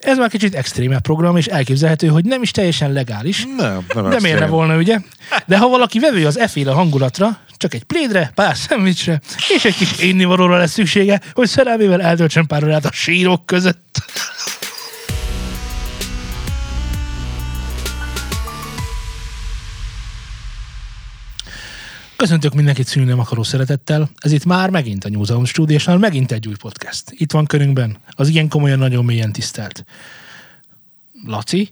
Ez már kicsit extrémebb program, és elképzelhető, hogy nem is teljesen legális. Nem, nem De miért ne volna, ugye? De ha valaki vevő az e hangulatra, csak egy plédre, pár szendvicsre, és egy kis innivalóra lesz szüksége, hogy szerelmével eltöltsön pár órát a sírok között. Köszöntök mindenkit szűnni nem akaró szeretettel. Ez itt már megint a New Zealand Studiosnál, megint egy új podcast. Itt van körünkben az ilyen komolyan, nagyon mélyen tisztelt Laci.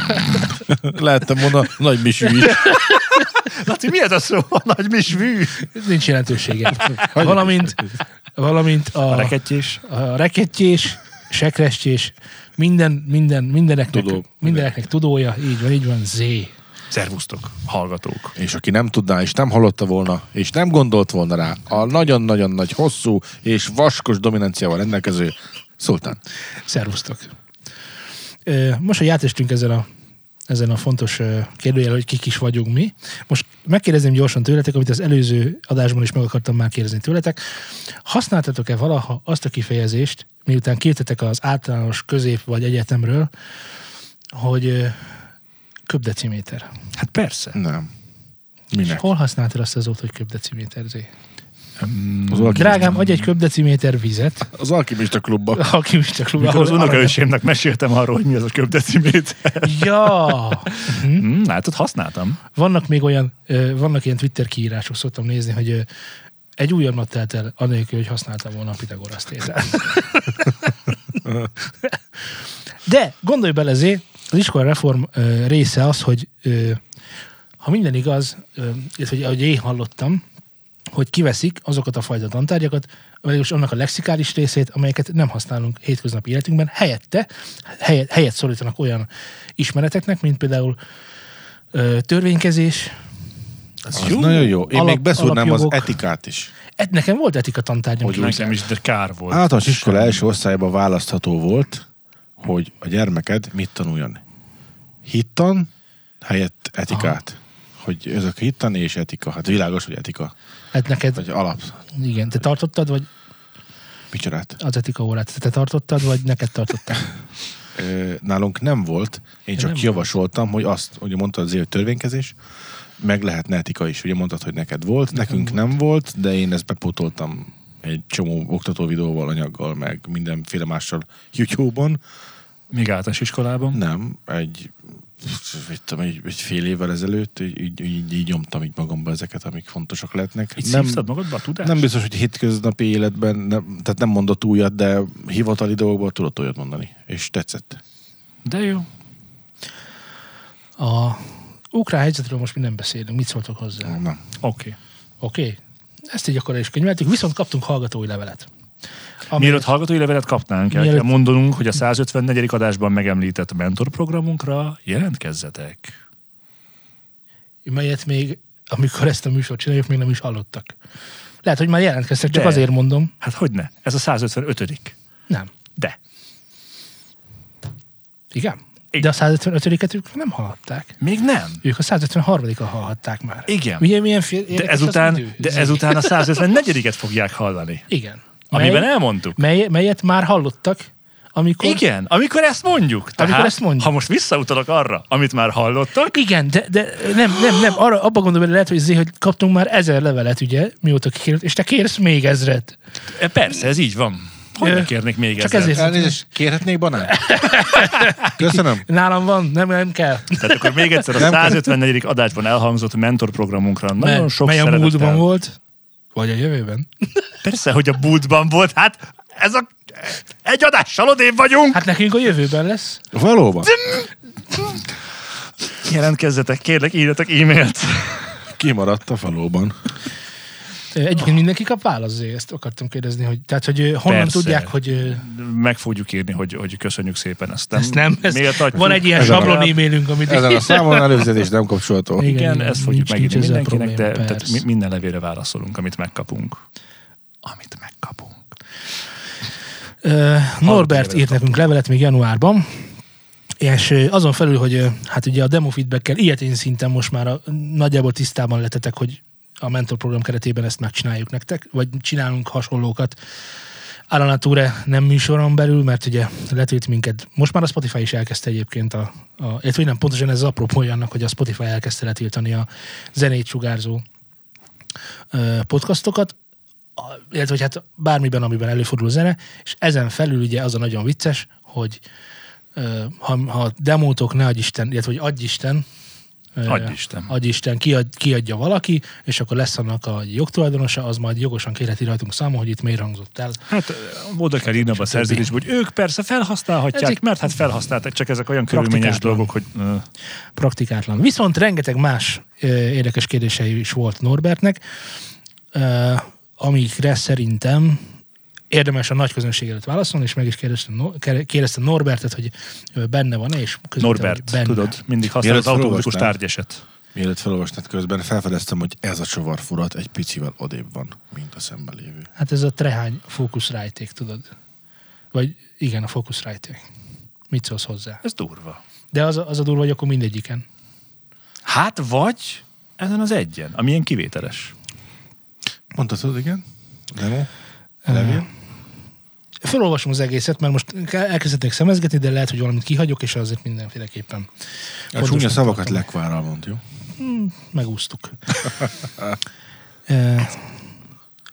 Lehettem volna nagy misű is. Laci, mi ez a szó? A nagy misvű? Nincs jelentősége. Valamint, valamint a, A rekettyés. a rekettyés, sekrestyés, minden, minden, mindeneknek, Tudó. mindeneknek tudója, így van, így van, Z. Szervusztok, hallgatók. És aki nem tudná, és nem hallotta volna, és nem gondolt volna rá, a nagyon-nagyon nagy, hosszú és vaskos dominanciával rendelkező Szultán. Szervusztok. Most, hogy átestünk ezen a, ezen a fontos kérdőjel, hogy kik is vagyunk mi, most megkérdezném gyorsan tőletek, amit az előző adásban is meg akartam már kérdezni tőletek. Használtatok-e valaha azt a kifejezést, miután kértetek az általános közép vagy egyetemről, hogy köbdeciméter. Hát persze. Nem. Minek? Hol használtad azt az óta, hogy köbdeciméter? Zé? Az, alkimista, Drágám, adj egy köbdeciméter vizet, az alkimista klubba. aki is csak Mikor az unokaöcsémnek meséltem arról, hogy mi az a köbdeciméter. Ja! Hmm, látod, használtam. Vannak még olyan, vannak ilyen Twitter kiírások, szoktam nézni, hogy egy újabb nap telt el, anélkül, hogy használtam volna a Pitagorasz tézát. De gondolj bele, Zé, az iskola reform része az, hogy ha minden igaz, illetve hogy ahogy én hallottam, hogy kiveszik azokat a fajta tantárgyakat, vagyis annak a lexikális részét, amelyeket nem használunk hétköznapi életünkben, helyette, helyet, helyet szorítanak olyan ismereteknek, mint például ö, törvénykezés. Az jó. nagyon jó. Én Alap- még beszúrnám az alapjogok. etikát is. Et, nekem volt etika tantárgyam. Hogy nekem is, de kár volt. Általános iskola első osztályban választható volt, hogy a gyermeked mit tanuljon. Hittan helyett etikát. Hogy ezek hittan és etika. Hát világos, hogy etika. Hát neked, Vagy alap. igen, te tartottad, vagy Micsodát? az etika órát, te tartottad, vagy neked tartottad? Nálunk nem volt, én csak nem javasoltam, hogy azt, hogy mondtad azért, hogy törvénykezés, meg lehetne etika is. Ugye mondtad, hogy neked volt, Nekem nekünk volt. nem volt, de én ezt bepótoltam egy csomó oktató videóval, anyaggal, meg mindenféle mással YouTube-on. Még általános iskolában. Nem, egy, egy, tudom, egy, egy fél évvel ezelőtt így, így, így, így nyomtam így magamba ezeket, amik fontosak lehetnek. Így nem, magadba a tudást? nem biztos, hogy hétköznapi életben, nem, tehát nem mondott újat, de hivatali dolgokban tudott olyat mondani, és tetszett. De jó. A ukrán helyzetről most mi nem beszélünk. Mit szóltok hozzá? Oké. Na. Oké. Okay. Ezt így akkor is könyveltük, viszont kaptunk hallgatói levelet. Ami, Mielőtt hallgatói levelet kapnánk, el Mielőtt- kell mondanunk, hogy a 154. adásban megemlített mentorprogramunkra jelentkezzetek. melyet még, amikor ezt a műsort csináljuk, még nem is hallottak. Lehet, hogy már jelentkeztek, csak De. azért mondom. Hát hogy ne? Ez a 155. Nem. De. Igen? Igen. De a 155-et ők nem hallhatták. Még nem. Ők a 153-at hallhatták már. Igen. Ugye milyen fél, De ezután, idő? de ezután a 154-et fogják hallani. Igen. Amiben Mely- elmondtuk. mely, melyet már hallottak, amikor... Igen, amikor ezt mondjuk. Tehát, Amikor ezt mondjuk. Ha most visszautalok arra, amit már hallottak, Igen, de, de nem, nem, nem, arra, abba gondolom, hogy lehet, hogy, zé, hogy kaptunk már ezer levelet, ugye, mióta kikérült, és te kérsz még ezret. e, persze, ez így van. Hogy ne kérnék még csak ezzel? ezért- Elnézést, kérhetnék banán? Köszönöm. Nálam van, nem, nem kell. Tehát akkor még egyszer a Nem kell. 154. adásban elhangzott mentorprogramunkra nagyon Mely- sok mely a múltban volt, vagy a jövőben. Persze, hogy a múltban volt. Hát ez a... Egy adással odébb vagyunk. Hát nekünk a jövőben lesz. Valóban. Jelentkezzetek, kérlek, írjatok e-mailt. Kimaradt a valóban. Egyébként mindenki kap választ, ezt akartam kérdezni, hogy, tehát, hogy honnan Persze. tudják, hogy Meg fogjuk írni, hogy, hogy köszönjük szépen ezt. Nem, ezt nem, ez, van egy ilyen sablon e-mailünk, amit Ezen a számon előzetés nem kapcsolható. Igen, Igen, ezt fogjuk megírni mindenkinek, de tehát minden levélre válaszolunk, amit megkapunk. Amit megkapunk. Norbert írt nekünk levelet még januárban, és azon felül, hogy hát ugye a demo feedbackkel ilyetén szinten most már a, nagyjából tisztában letetek, hogy a mentor program keretében ezt megcsináljuk nektek, vagy csinálunk hasonlókat. Alanatúre nem műsoron belül, mert ugye letölt minket. Most már a Spotify is elkezdte egyébként a, a illetve nem pontosan ez apropója annak, hogy a Spotify elkezdte letiltani a zenét sugárzó podcastokat, illetve hogy hát bármiben, amiben előfordul zene, és ezen felül ugye az a nagyon vicces, hogy ha, ha demótok ne adj Isten, illetve hogy adj Isten, Adj Isten. adj Isten, kiad, kiadja valaki, és akkor lesz annak a jogtulajdonosa, az majd jogosan kérheti rajtunk számon, hogy itt miért hangzott el. Hát oda kell írni a szerződésbe, hogy ők persze felhasználhatják, Ezek- mert hát felhasználták, csak ezek olyan körülményes dolgok, hogy ö, praktikátlan. Viszont rengeteg más ö, érdekes kérdései is volt Norbertnek, ö, amikre szerintem érdemes a nagy közönség előtt válaszolni, és meg is kérdeztem, No- kérdeztem Norbertet, hogy benne van-e, és Norbert, hogy benne. tudod, mindig használ az automatikus tárgyeset. Mielőtt felolvasnád közben, felfedeztem, hogy ez a csavarfurat egy picivel odébb van, mint a szemben lévő. Hát ez a trehány fókuszrájték, tudod? Vagy igen, a fókuszrájték. Mit szólsz hozzá? Ez durva. De az a, az a durva, hogy akkor mindegyiken. Hát vagy ezen az egyen, ami ilyen kivételes. Mondhatod, igen? Demo? Levél? Felolvasom az egészet, mert most elkezdetnék szemezgetni, de lehet, hogy valamit kihagyok, és azért mindenféleképpen A csúnya szavakat lekvárral mond, jó? megúsztuk. Eh,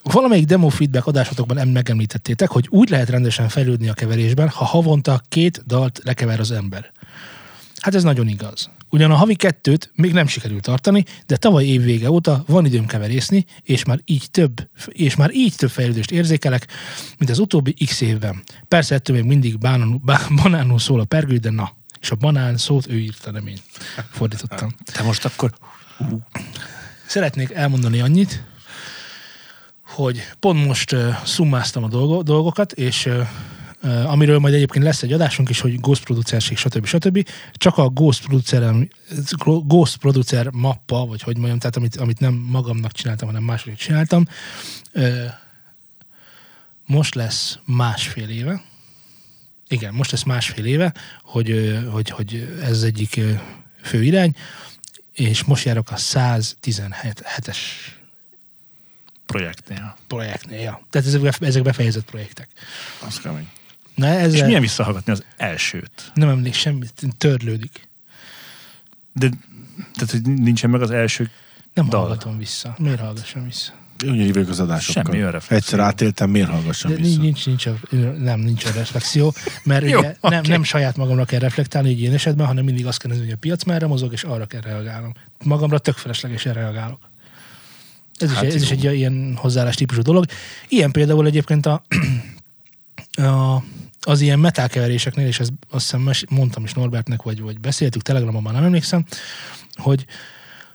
Valamelyik demo feedback adásotokban em- megemlítettétek, hogy úgy lehet rendesen fejlődni a keverésben, ha havonta két dalt lekever az ember. Hát ez nagyon igaz. Ugyan a havi kettőt még nem sikerült tartani, de tavaly év vége óta van időm keverészni, és már így több, és már így több fejlődést érzékelek, mint az utóbbi x évben. Persze ettől még mindig bánanul, bá, banánul szól a pergő, de na. És a banán szót ő írta, nem én. Fordítottam. Te most akkor Szeretnék elmondani annyit, hogy pont most uh, szummáztam a dolgo, dolgokat, és uh, amiről majd egyébként lesz egy adásunk is, hogy Ghost producerség, stb. stb. Csak a Ghost producer, Ghost producer mappa, vagy hogy mondjam, tehát amit, amit nem magamnak csináltam, hanem máshogy csináltam, most lesz másfél éve, igen, most lesz másfél éve, hogy, hogy, hogy ez egyik fő irány, és most járok a 117-es projektnél. projektnél. Ja. Tehát ezek, ezek befejezett projektek. Az kemény. Na, ezzel És milyen visszahallgatni az elsőt? nem emlék semmit, törlődik. De tehát, hogy nincsen meg az első Nem Dal. hallgatom vissza. Miért hallgassam vissza? Úgy vagyok az adásokkal. Semmi olyan reflexió. Egyszer átéltem, miért hallgassam De vissza? nincs, nincs, a, nem, nincs a reflexió, mert Jó, ugye nem, oké. nem saját magamra kell reflektálni így ilyen esetben, hanem mindig azt kell nézni, hogy a piac merre mozog, és arra kell reagálnom. Magamra tök feleslegesen reagálok. Ez, Hát is, ez is egy ilyen hozzáállás típusú dolog. Ilyen például egyébként a, a az ilyen metálkeveréseknél, és ezt azt hiszem mes- mondtam is Norbertnek, vagy, vagy beszéltük Telegramon, már nem emlékszem, hogy,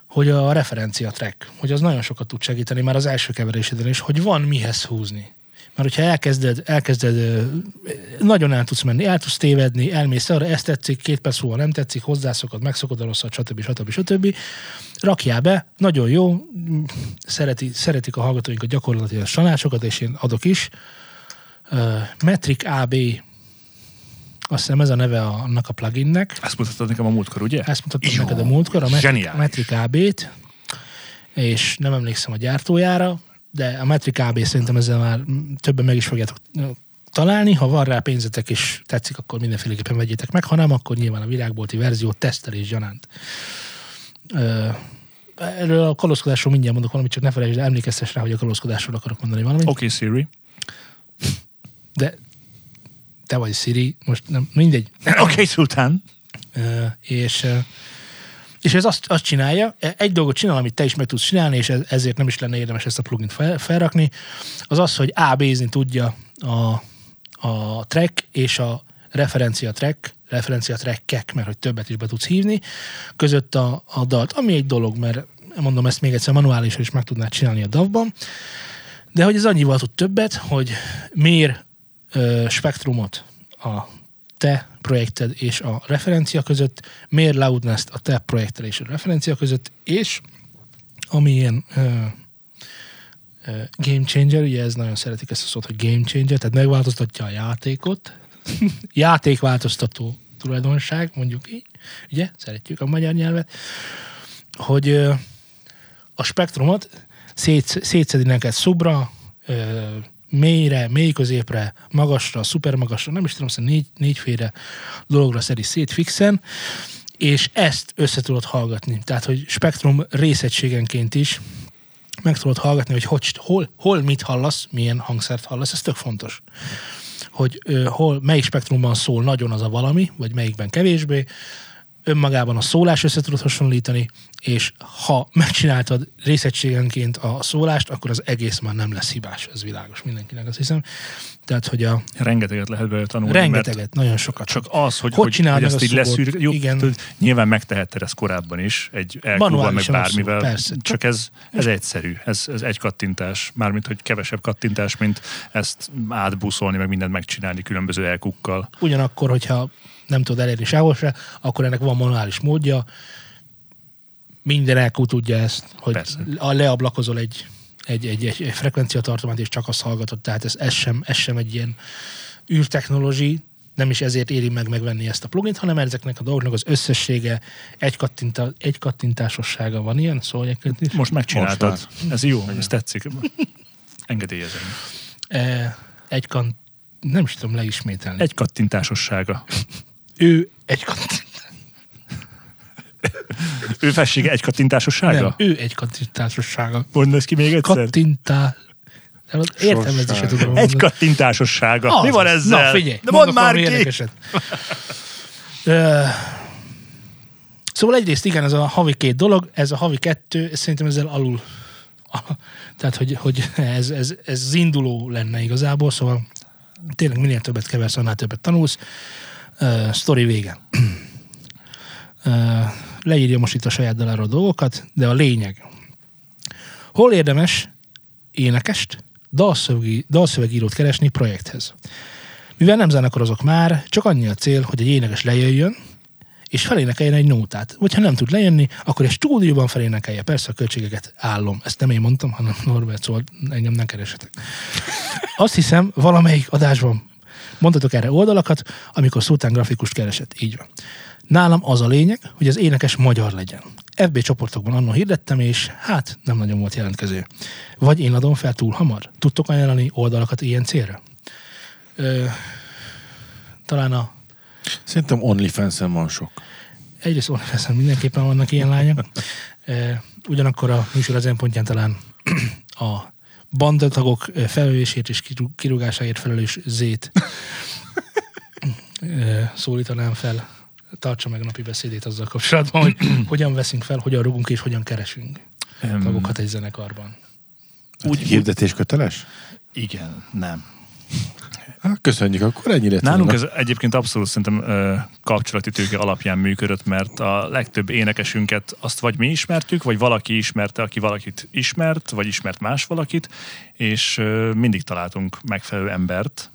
hogy a referencia track, hogy az nagyon sokat tud segíteni már az első keveréséden is, hogy van mihez húzni. Mert hogyha elkezded, elkezded, nagyon el tudsz menni, el tudsz tévedni, elmész arra, ezt tetszik, két perc múlva nem tetszik, hozzászokod, megszokod a rosszat, stb. stb. stb. Rakjál be, nagyon jó, szereti, szeretik a hallgatóink a gyakorlatilag tanácsokat, és én adok is. Metric AB, azt hiszem ez a neve a- annak a pluginnek. Ezt mutattad nekem a múltkor, ugye? Ezt mutattam Jó, neked a múltkor, a Metric. Metric AB-t, és nem emlékszem a gyártójára, de a Metric AB szerintem ezzel már többen meg is fogjátok találni. Ha van rá pénzetek és tetszik, akkor mindenféleképpen vegyétek meg, ha nem, akkor nyilván a virágbolti verzió tesztelés gyanánt. Ö, Erről a kalózkodásról mindjárt mondok valamit, csak ne felejtsd, el, emlékeztes rá, hogy a kalózkodásról akarok mondani valamit. Oké, okay, Siri. De te vagy Siri, most nem, mindegy. Oké, okay, Sultán. Ö, és, és ez azt, azt csinálja, egy dolgot csinál, amit te is meg tudsz csinálni, és ez- ezért nem is lenne érdemes ezt a plugin fel, felrakni, az az, hogy AB-zni tudja a, a track és a referencia track, referencia trackek, mert hogy többet is be tudsz hívni, között a, a dalt, ami egy dolog, mert mondom ezt még egyszer manuálisan is meg tudnád csinálni a DAV-ban, de hogy ez annyival tud többet, hogy mér spektrumot a te projekted és a referencia között, mér loudness a te projekted és a referencia között, és ami ilyen ö, ö, game changer, ugye ez nagyon szeretik ezt a szót, hogy game changer, tehát megváltoztatja a játékot, játékváltoztató tulajdonság, mondjuk így, ugye, szeretjük a magyar nyelvet, hogy ö, a spektrumot szét, szétszedi neked szubra, ö, mélyre, mély középre, magasra, szuper magasra, nem is tudom, szóval négy, négyféle dologra szedi szét fixen, és ezt össze tudod hallgatni. Tehát, hogy spektrum részegységenként is meg tudod hallgatni, hogy, hogy hol, hol mit hallasz, milyen hangszert hallasz, ez tök fontos. Hogy ö, hol, melyik spektrumban szól nagyon az a valami, vagy melyikben kevésbé, önmagában a szólás össze tudod hasonlítani, és ha megcsináltad részegységenként a szólást, akkor az egész már nem lesz hibás, ez világos mindenkinek, azt hiszem. Tehát, hogy a Rengeteget lehet belőle tanulni. rengeteget, nagyon sokat. csak az, hogy, Hogy hogy, hogy ezt így leszűr, jó, Igen. tudod, nyilván megtehetted ezt korábban is, egy elkúval, meg bármivel, abszolút, persze. csak ez, ez egyszerű, ez, ez egy kattintás, mármint, hogy kevesebb kattintás, mint ezt átbuszolni, meg mindent megcsinálni különböző elkukkal. Ugyanakkor, hogyha nem tudod elérni sehol se, akkor ennek van manuális módja. Minden elkú tudja ezt, hogy Persze. a leablakozol egy, egy, egy, egy, egy frekvenciatartományt, és csak azt hallgatod. Tehát ez, ez, sem, ez sem egy ilyen űrtechnológi, nem is ezért éri meg megvenni ezt a plugint, hanem ezeknek a dolgoknak az összessége, egy, kattinta, egy kattintásossága van ilyen, szóval egy kattintés. Most megcsináltad. Most ez jó, ez tetszik. Engedélyezem. Eh, egy kant, nem is tudom leismételni. Egy kattintásossága. Ő egy kattintás. Ő fessége egy kattintásossága? Nem, ő egy kattintásossága. Mondd ezt ki még egyszer. Kattintá... Értelmezni se tudom Egy kattintásossága. Az Mi van ezzel? Na figyelj, De mondd már ki! Szóval egyrészt igen, ez a havi két dolog, ez a havi kettő, ez szerintem ezzel alul. Tehát, hogy, hogy ez, ez, ez az induló lenne igazából, szóval tényleg minél többet keversz, annál többet tanulsz. Uh, sztori vége. Uh, leírja most itt a saját daláról dolgokat, de a lényeg. Hol érdemes énekest, dalszövegi, dalszövegírót keresni projekthez? Mivel nem zenekarozok már, csak annyi a cél, hogy egy énekes lejöjjön, és felénekeljen egy nótát. Vagy ha nem tud lejönni, akkor egy stúdióban felénekelje. Persze a költségeket állom. Ezt nem én mondtam, hanem Norbert, szóval engem nem keresetek. Azt hiszem, valamelyik adásban mondhatok erre oldalakat, amikor Szultán grafikust keresett. Így van. Nálam az a lényeg, hogy az énekes magyar legyen. FB csoportokban annól hirdettem, és hát nem nagyon volt jelentkező. Vagy én adom fel túl hamar. Tudtok ajánlani oldalakat ilyen célra? Ö, talán a Szerintem OnlyFans-en van sok. egyrészt onlyfans mindenképpen vannak ilyen lányok. E, ugyanakkor a műsor ezen pontján talán a bandatagok felelősét és kirú- kirúgásáért felelős zét szólítanám fel. Tartsa meg napi beszédét azzal kapcsolatban, hogy hogyan veszünk fel, hogyan rugunk és hogyan keresünk tagokat egy zenekarban. Úgy, Hirdetés köteles? Igen, nem. Hát köszönjük, akkor ennyire Nálunk tudnak. ez egyébként abszolút szerintem ö, kapcsolati tőke alapján működött, mert a legtöbb énekesünket azt vagy mi ismertük, vagy valaki ismerte, aki valakit ismert, vagy ismert más valakit, és ö, mindig találtunk megfelelő embert.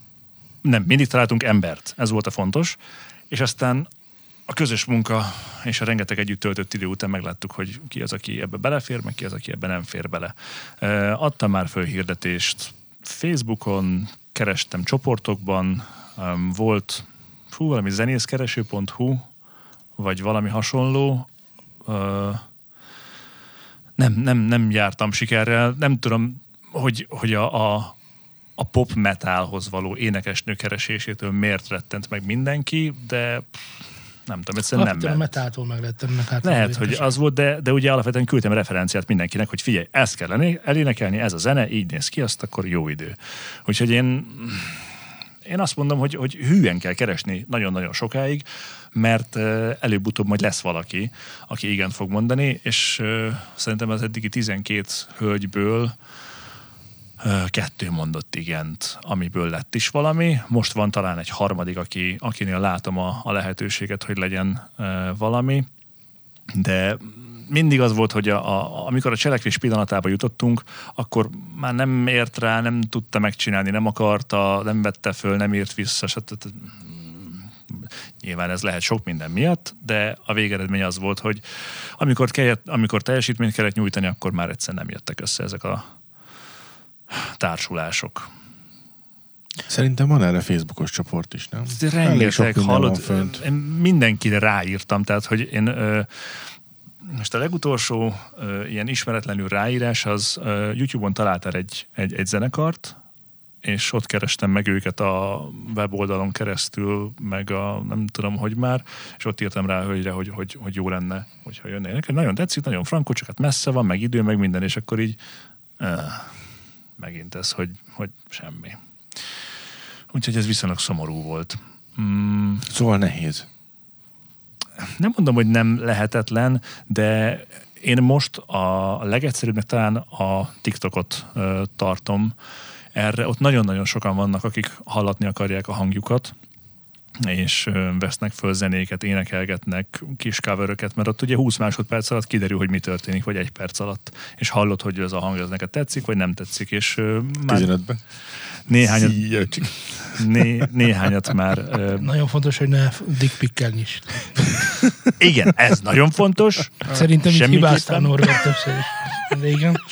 Nem, mindig találtunk embert, ez volt a fontos. És aztán a közös munka és a rengeteg együtt töltött idő után megláttuk, hogy ki az, aki ebbe belefér, meg ki az, aki ebbe nem fér bele. Adtam már föl hirdetést Facebookon, kerestem csoportokban, öm, volt fú, valami zenészkereső.hu, vagy valami hasonló. Ö, nem, nem, nem jártam sikerrel. Nem tudom, hogy, hogy a, a, a pop metalhoz való énekesnő keresésétől miért rettent meg mindenki, de pff, nem tudom, egyszerűen nem Alapvetően a ment. metától meg lett ennek hát Lehet, hogy az volt, de, de ugye alapvetően küldtem referenciát mindenkinek, hogy figyelj, ezt kell elénekelni, ez a zene, így néz ki, azt akkor jó idő. Úgyhogy én, én azt mondom, hogy, hogy hűen kell keresni nagyon-nagyon sokáig, mert előbb-utóbb majd lesz valaki, aki igen fog mondani, és szerintem az eddigi 12 hölgyből kettő mondott igent, amiből lett is valami. Most van talán egy harmadik, aki, akinél látom a, a lehetőséget, hogy legyen valami. De mindig az volt, hogy a, a, amikor a cselekvés pillanatába jutottunk, akkor már nem ért rá, nem tudta megcsinálni, nem akarta, nem vette föl, nem írt vissza, stb. Nyilván ez lehet sok minden miatt, de a végeredmény az volt, hogy amikor, kellett, amikor teljesítményt kellett nyújtani, akkor már egyszer nem jöttek össze ezek a társulások. Szerintem van erre Facebookos csoport is, nem? Rengeteg hallott, én mindenkire ráírtam, tehát hogy én ö, most a legutolsó ö, ilyen ismeretlenül ráírás az ö, YouTube-on találtál egy, egy, egy zenekart, és ott kerestem meg őket a weboldalon keresztül, meg a nem tudom, hogy már, és ott írtam rá a hölgyre, hogy, hogy, hogy jó lenne, hogyha jönnének. Nagyon tetszik, nagyon frankó, csak hát messze van, meg idő, meg minden, és akkor így uh, megint ez, hogy, hogy semmi. Úgyhogy ez viszonylag szomorú volt. Mm, Szóval nehéz. nem mondom, hogy nem lehetetlen, de én most a legegyszerűbbnek talán a TikTokot ö, tartom. Erre ott nagyon-nagyon sokan vannak, akik hallatni akarják a hangjukat, és vesznek föl zenéket, énekelgetnek kis coveröket, mert ott ugye 20 másodperc alatt kiderül, hogy mi történik, vagy egy perc alatt, és hallod, hogy ez a hang az neked tetszik, vagy nem tetszik, és már 15-ben. néhányat, né, néhányat már Nagyon fontos, hogy ne dickpikkel nyis. igen, ez nagyon fontos. Szerintem így hibáztál Norbert többször is. De igen.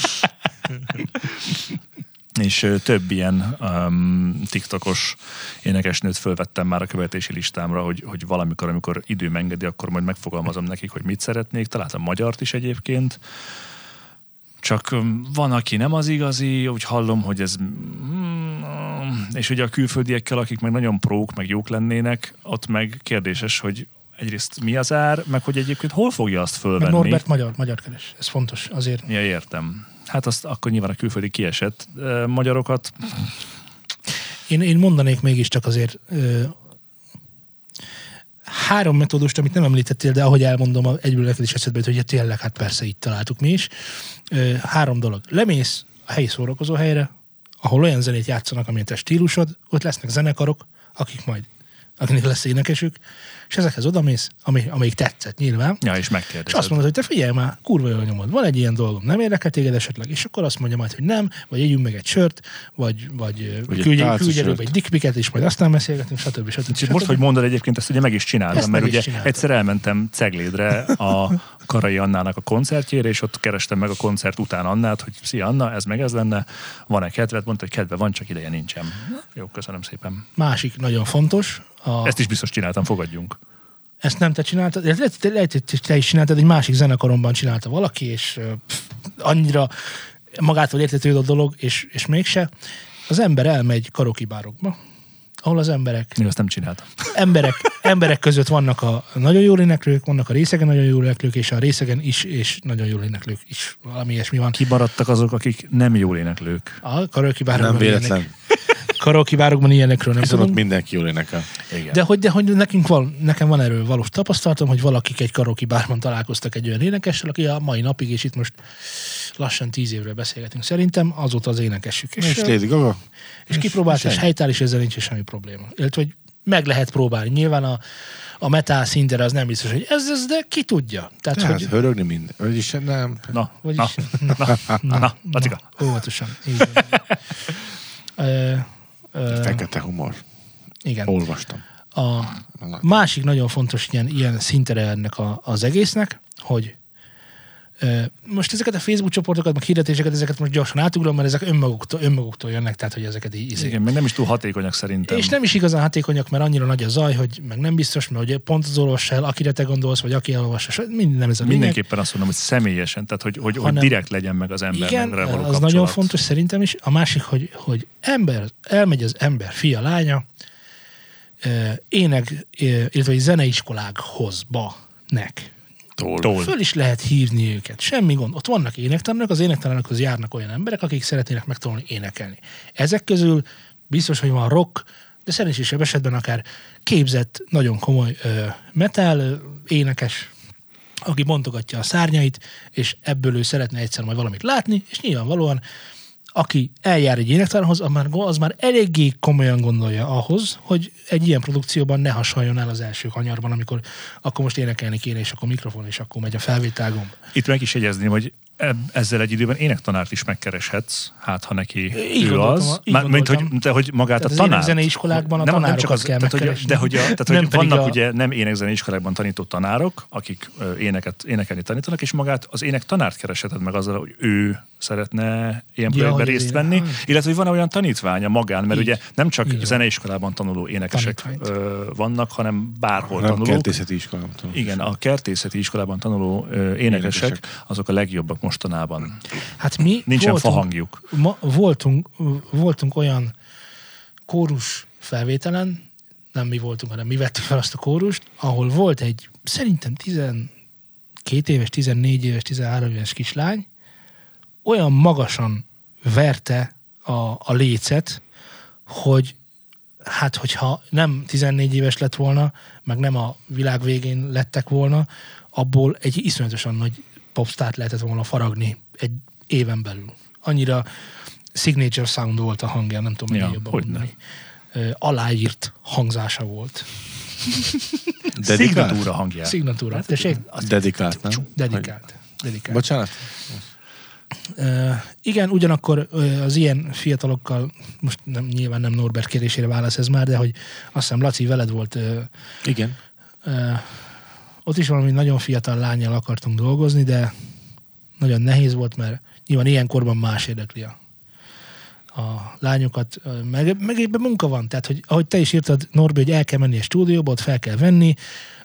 és több ilyen um, TikTokos énekesnőt fölvettem már a követési listámra, hogy, hogy valamikor, amikor időm engedi, akkor majd megfogalmazom nekik, hogy mit szeretnék. Találtam magyart is egyébként. Csak van, aki nem az igazi, úgy hallom, hogy ez... mm, És ugye a külföldiekkel, akik meg nagyon prók, meg jók lennének, ott meg kérdéses, hogy egyrészt mi az ár, meg hogy egyébként hol fogja azt Meg fölvenni. Norbert magyar, magyar keres. Ez fontos azért. Ja, értem. Hát azt akkor nyilván a külföldi kiesett magyarokat. Én, én mondanék mégiscsak azért három metódust, amit nem említettél, de ahogy elmondom, egyből neked is eszedbe jut, hogy tényleg, hát persze így találtuk mi is. Három dolog. Lemész a helyi szórakozó helyre, ahol olyan zenét játszanak, amilyen te stílusod, ott lesznek zenekarok, akik majd, akinek lesz énekesük, és ezekhez odamész, ami, amelyik tetszett nyilván, Ja, és és megkérdezed. azt mondod, hogy te figyelj már, kurva jól nyomod, van egy ilyen dolgom, nem érdekel téged esetleg, és akkor azt mondja majd, hogy nem, vagy együnk meg egy sört, vagy, vagy, küldj, küldj előbb egy dickpiket, és majd aztán beszélgetünk, stb. stb. Úgyhogy stb. most, hogy mondod egyébként, ezt ugye meg is csináltam, Ezt mert ugye csináltad. egyszer elmentem Ceglédre a Karai Annának a koncertjére, és ott kerestem meg a koncert után Annát, hogy szia Anna, ez meg ez lenne, van-e kedved? Mondta, hogy kedve van, csak ideje nincsen. Jó, köszönöm szépen. Másik nagyon fontos, a, Ezt is biztos csináltam, fogadjunk. ezt nem te csináltad, illetve lehet, lehet, hogy te is csináltad, egy másik zenekaromban csinálta valaki, és pff, annyira magától értetődő a dolog, és, és mégse. Az ember elmegy karokibárokba, ahol az emberek Én azt nem csináltam. emberek, emberek között vannak a nagyon jól éneklők, vannak a részegen nagyon jól éneklők, és a részegen is, és nagyon jól éneklők is. Valami ilyesmi van. Kimaradtak azok, akik nem jól éneklők. A karaoke bárokban Nem véletlen. ilyenek. Karaoke bárokban ilyenekről nem Hiszen ott tudom. mindenki jól énekel. Igen. De hogy, de hogy nekünk van, nekem van erről valós tapasztalatom, hogy valakik egy karaoke bárban találkoztak egy olyan énekessel, aki a mai napig, és itt most lassan tíz évről beszélgetünk szerintem, azóta az énekesük. És, És Lady Gaga? és kipróbált, és semmi. helytáll, és ezzel nincs semmi probléma. Illetve, hogy meg lehet próbálni. Nyilván a, a metal szinten az nem biztos, hogy ez, ez de ki tudja. Tehát, Tehát hogy, hörögni minden. Vagyis nem. Na, vagyis, na, na, na, na. Így van. Ö, ö, Fekete humor. igen. Olvastam. A másik nagyon fontos ilyen, ilyen szintere ennek a, az egésznek, hogy most ezeket a Facebook csoportokat, meg hirdetéseket, ezeket most gyorsan átugrom, mert ezek önmaguktól, önmaguktól jönnek, tehát hogy ezeket így izé- Igen, meg nem is túl hatékonyak szerintem. És nem is igazán hatékonyak, mert annyira nagy a zaj, hogy meg nem biztos, mert ugye pont az olvassa el, akire te gondolsz, vagy aki elolvassa, mind nem ez a lényeg. Mindenképpen azt mondom, hogy személyesen, tehát hogy, hogy, hogy direkt legyen meg az ember Igen, való az kapcsolat. nagyon fontos szerintem is. A másik, hogy, hogy ember, elmegy az ember, fia, lánya, ének, illetve zeneiskolákhoz, ba, nek. Tól. Tól. Föl is lehet hívni őket, semmi gond. Ott vannak énektanárok, az énektanárokhoz járnak olyan emberek, akik szeretnének megtanulni énekelni. Ezek közül biztos, hogy van rock, de szerencsésebb esetben akár képzett, nagyon komoly ö, metal ö, énekes, aki bontogatja a szárnyait, és ebből ő szeretne egyszer majd valamit látni, és nyilvánvalóan aki eljár egy énektanárhoz, az már, az már eléggé komolyan gondolja ahhoz, hogy egy ilyen produkcióban ne hasonljon el az első kanyarban, amikor akkor most énekelni kéne, és akkor mikrofon, és akkor megy a felvételgomb. Itt meg is jegyezném, hogy ezzel egy időben énektanárt is megkereshetsz, hát ha neki Így ő az. így Már, mint hogy, de hogy magát Tehát a az tanár. énekzeneiskolákban a tanárokat kell tehát, hogy, de hogy, a, tehát, Nem hogy vannak a- ugye nem énekzeneiskolákban tanító tanárok, akik éneket, énekelni tanítanak, és magát az ének tanárt keresheted meg azzal, hogy ő szeretne ilyen Ja, projektben részt az venni, ének- illetve hogy van olyan tanítványa magán, mert Így. ugye nem csak Így zeneiskolában tanuló énekesek Tanítványt. ö, vannak, hanem bárhol Nem tanulók. kertészeti iskolában tanulok. Igen, a kertészeti iskolában tanuló ö, énekesek, Énekesek. azok a legjobbak mostanában. Hát mi Nincsen voltunk, fahangjuk. Ma, voltunk, voltunk olyan kórus felvételen, nem mi voltunk, hanem mi vettük fel azt a kórust, ahol volt egy szerintem 12 éves, 14 éves, 13 éves kislány, olyan magasan verte a, a lécet, hogy hát hogyha nem 14 éves lett volna, meg nem a világ végén lettek volna, abból egy iszonyatosan nagy popstart lehetett volna faragni egy éven belül. Annyira signature sound volt a hangja, nem tudom, Ja, ja, jobban hogyne. mondani. Ö, Aláírt hangzása volt. Dedikált? Szignatúra hangját. Szignatúra. Hát? Dedikált, nem? Dedikált. Dedikált. Bocsánat? Ö, igen, ugyanakkor ö, az ilyen fiatalokkal, most nem, nyilván nem Norbert kérésére válasz ez már, de hogy azt hiszem Laci veled volt, ö, Igen. ö, ott is valami nagyon fiatal lányjal akartunk dolgozni, de nagyon nehéz volt, mert nyilván ilyen korban más érdekli a, a lányokat, meg, meg ebben munka van, tehát hogy ahogy te is írtad, Norbi, hogy el kell menni a stúdióba, ott fel kell venni,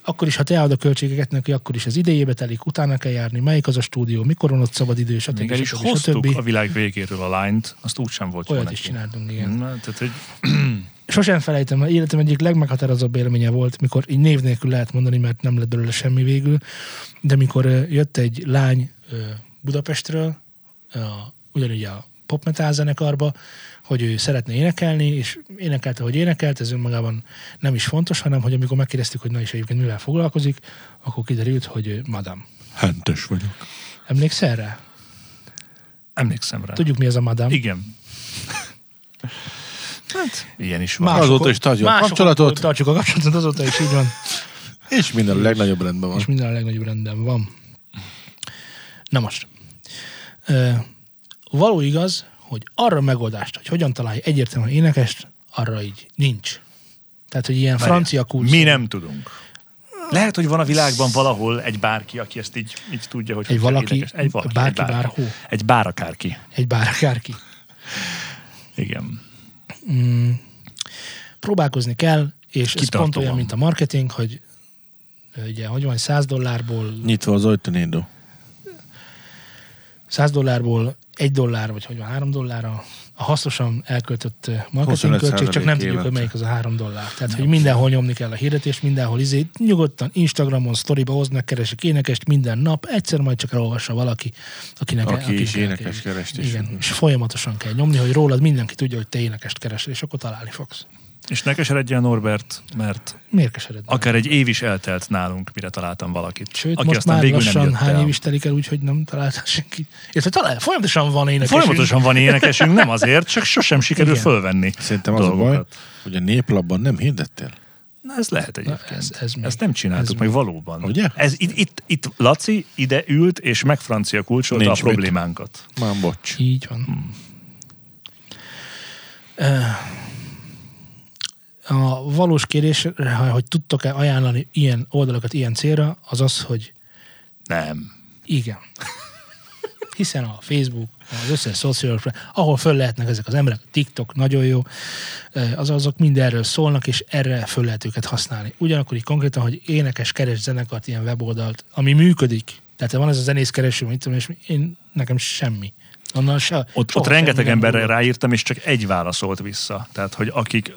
akkor is, ha te adod a költségeket neki, akkor is az idejébe telik, utána kell járni, melyik az a stúdió, mikor van ott szabad idő, stb. Még el is hoztuk stb. a világ végéről a lányt, azt úgy sem volt Olyat neki. is csináltunk, igen. Na, tehát, hogy Sosem felejtem, mert életem egyik legmeghatározóbb élménye volt, mikor így név nélkül lehet mondani, mert nem lett belőle semmi végül, de mikor jött egy lány Budapestről, a, ugyanígy a popmetal zenekarba, hogy ő szeretne énekelni, és énekelte, hogy énekelt, ez önmagában nem is fontos, hanem hogy amikor megkérdeztük, hogy na is egyébként mivel foglalkozik, akkor kiderült, hogy madam. Hentes vagyok. Emlékszel rá? emlékszem rá. Tudjuk, mi ez a madam? Igen. Hát, ilyen is van. Más- Azóta is tartjuk a mások- kapcsolatot. Tartjuk a kapcsolatot, azóta is így van. És minden a legnagyobb rendben van. és minden a legnagyobb rendben van. Na most. Ö, való igaz, hogy arra a megoldást, hogy hogyan találj egyértelműen énekest, arra így nincs. Tehát, hogy ilyen Várjál, francia kulcs. Mi nem tudunk. Lehet, hogy van a világban valahol egy bárki, aki ezt így, így tudja, hogy Egy valaki, énekes- egy valaki, bárki, egy bárki. bárhol. Egy bár akárki. Egy bár akárki. Igen. Próbálkozni kell, és ez pont Kitartóan. olyan, mint a marketing, hogy ugye, hogy van, 100 dollárból Nyitva az ajtónédó. 100 dollárból 1 dollár, vagy hogy van 3 dollár a, hasznosan elköltött ö, marketing 25 költség, csak nem tudjuk, hogy melyik az a 3 dollár. Tehát, hogy mindenhol nyomni kell a hirdetést, mindenhol izé, nyugodtan Instagramon, sztoriba hoznak, keresik énekest minden nap, egyszer majd csak elolvassa valaki, akinek Aki akinek is el- énekes kerest, és- Igen, és folyamatosan kell nyomni, hogy rólad mindenki tudja, hogy te énekest keresel, és akkor találni fogsz. És ne keseredjen Norbert, mert Miért kesered? akár egy év is eltelt nálunk, mire találtam valakit. Sőt, aki most aztán már végül nem lassan jött hány el. év is telik el, úgyhogy nem találtál senkit. Illetve talál, folyamatosan van énekes. Folyamatosan van énekesünk, nem azért, csak sosem sikerül Igen. fölvenni Szerintem az a baj, dolgokat. hogy a néplapban nem hirdettél. Na, ez lehet egyébként. ez- ez még- Ezt nem csináltuk ez meg valóban. Ugye? Ez, itt, itt, itt Laci ide ült, és megfrancia kulcsolta Nincs a mit. problémánkat. Már bocs. Így van. Hmm. Ö, A valós kérdésre, hogy tudtok-e ajánlani ilyen oldalakat ilyen célra, az az, hogy Nem. igen. Hiszen a Facebook, az összes social, ahol föl lehetnek ezek az emberek, TikTok nagyon jó, az azok mind erről szólnak, és erre föl lehet őket használni. Ugyanakkor így konkrétan, hogy énekes keres zenekart, ilyen weboldalt, ami működik, tehát van ez a zenész kereső, mit tudom, és én, nekem semmi. Onnan se, Ott, ott rengeteg emberre ráírtam, és csak egy válaszolt vissza. Tehát, hogy akik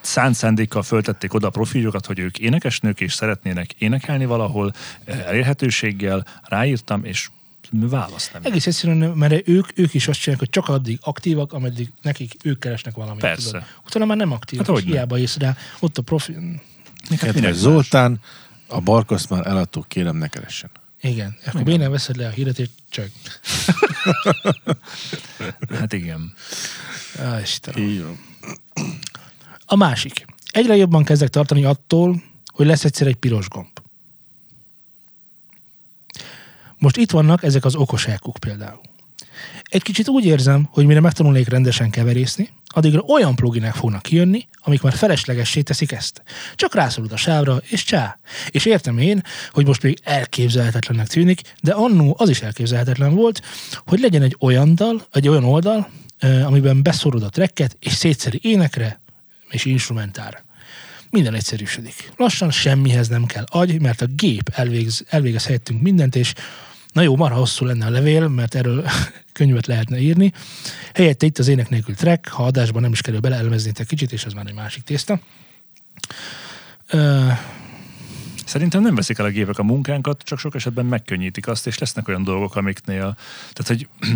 szánt szándékkal föltették oda a profiljukat, hogy ők énekesnők, és szeretnének énekelni valahol, eh, elérhetőséggel, ráírtam, és választ nem. Egész egyszerűen, mert ők, ők is azt csinálják, hogy csak addig aktívak, ameddig nekik ők keresnek valamit. Persze. Tudod. Utána már nem aktívak, Hát hiába ész rá, ott a profi... Kedves Zoltán, a barkaszt már eladtuk, kérem ne keressen. Igen, akkor bénán veszed le a híret, és csak. Hát igen. Á, Istenem. Így van. A másik. Egyre jobban kezdek tartani attól, hogy lesz egyszer egy piros gomb. Most itt vannak ezek az okos elkuk például. Egy kicsit úgy érzem, hogy mire megtanulnék rendesen keverészni, addigra olyan pluginek fognak kijönni, amik már feleslegessé teszik ezt. Csak rászorul a sávra, és csá. És értem én, hogy most még elképzelhetetlennek tűnik, de annó az is elképzelhetetlen volt, hogy legyen egy olyan dal, egy olyan oldal, ö, amiben beszorod a tracket, és szétszeri énekre, és instrumentára. Minden egyszerűsödik. Lassan semmihez nem kell agy, mert a gép elvégz, elvégez helyettünk mindent, és Na jó, marha hosszú lenne a levél, mert erről könyvet lehetne írni. Helyette itt az ének nélkül track, ha adásban nem is kerül bele, elemeznétek kicsit, és ez már egy másik tészta. Ö, Szerintem nem veszik el a gépek a munkánkat, csak sok esetben megkönnyítik azt, és lesznek olyan dolgok, amiknél, tehát hogy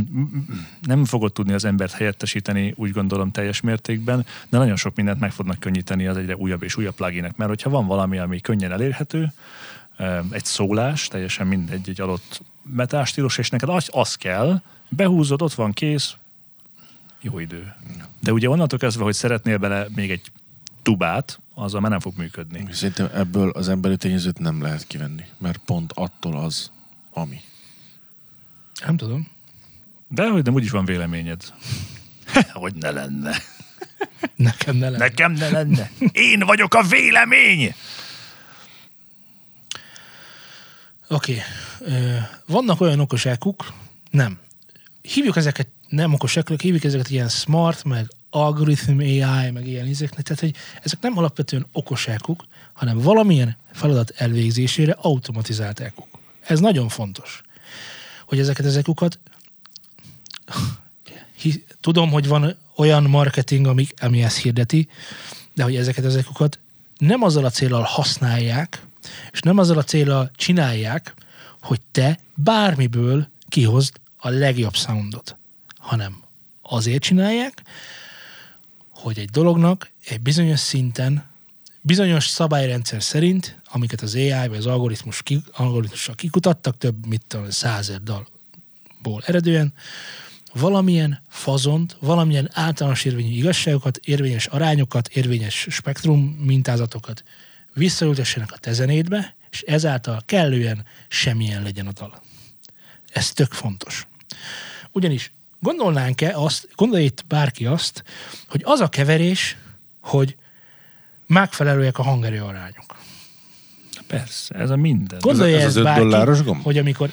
nem fogod tudni az embert helyettesíteni, úgy gondolom teljes mértékben, de nagyon sok mindent meg fognak könnyíteni az egyre újabb és újabb pluginek, mert hogyha van valami, ami könnyen elérhető, egy szólás, teljesen mindegy, egy adott metástílus, és neked az, az kell, behúzod, ott van kész, jó idő. De ugye onnantól kezdve, hogy szeretnél bele még egy tubát, azzal már nem fog működni. Szerintem ebből az emberi tényezőt nem lehet kivenni, mert pont attól az, ami. nem tudom. De hogy nem úgyis van véleményed. hogy ne lenne. Nekem ne lenne. Nekem ne lenne. Én vagyok a vélemény! Oké. Okay. Vannak olyan okosákuk, nem. Hívjuk ezeket nem okosáknak, hívjuk ezeket ilyen smart, meg algorithm AI, meg ilyen izeknek. Tehát, hogy ezek nem alapvetően okosákuk, hanem valamilyen feladat elvégzésére automatizálták. Ez nagyon fontos. Hogy ezeket ezekukat tudom, hogy van olyan marketing, ami, ami ezt hirdeti, de hogy ezeket ezekukat nem azzal a célral használják, és nem azzal a célral csinálják, hogy te bármiből kihozd a legjobb soundot, hanem azért csinálják, hogy egy dolognak egy bizonyos szinten, bizonyos szabályrendszer szerint, amiket az AI vagy az algoritmus ki, algoritmussal kikutattak, több, mint a százer dalból eredően, valamilyen fazont, valamilyen általános érvényű igazságokat, érvényes arányokat, érvényes spektrum mintázatokat visszaültessenek a tezenétbe, és ezáltal kellően semmilyen legyen a dal. Ez tök fontos. Ugyanis gondolnánk-e azt, gondolj itt bárki azt, hogy az a keverés, hogy megfelelőek a hangerő arányok. Persze, ez a minden. Gondolja ez ez, az öt bárki, dolláros gomb? hogy amikor...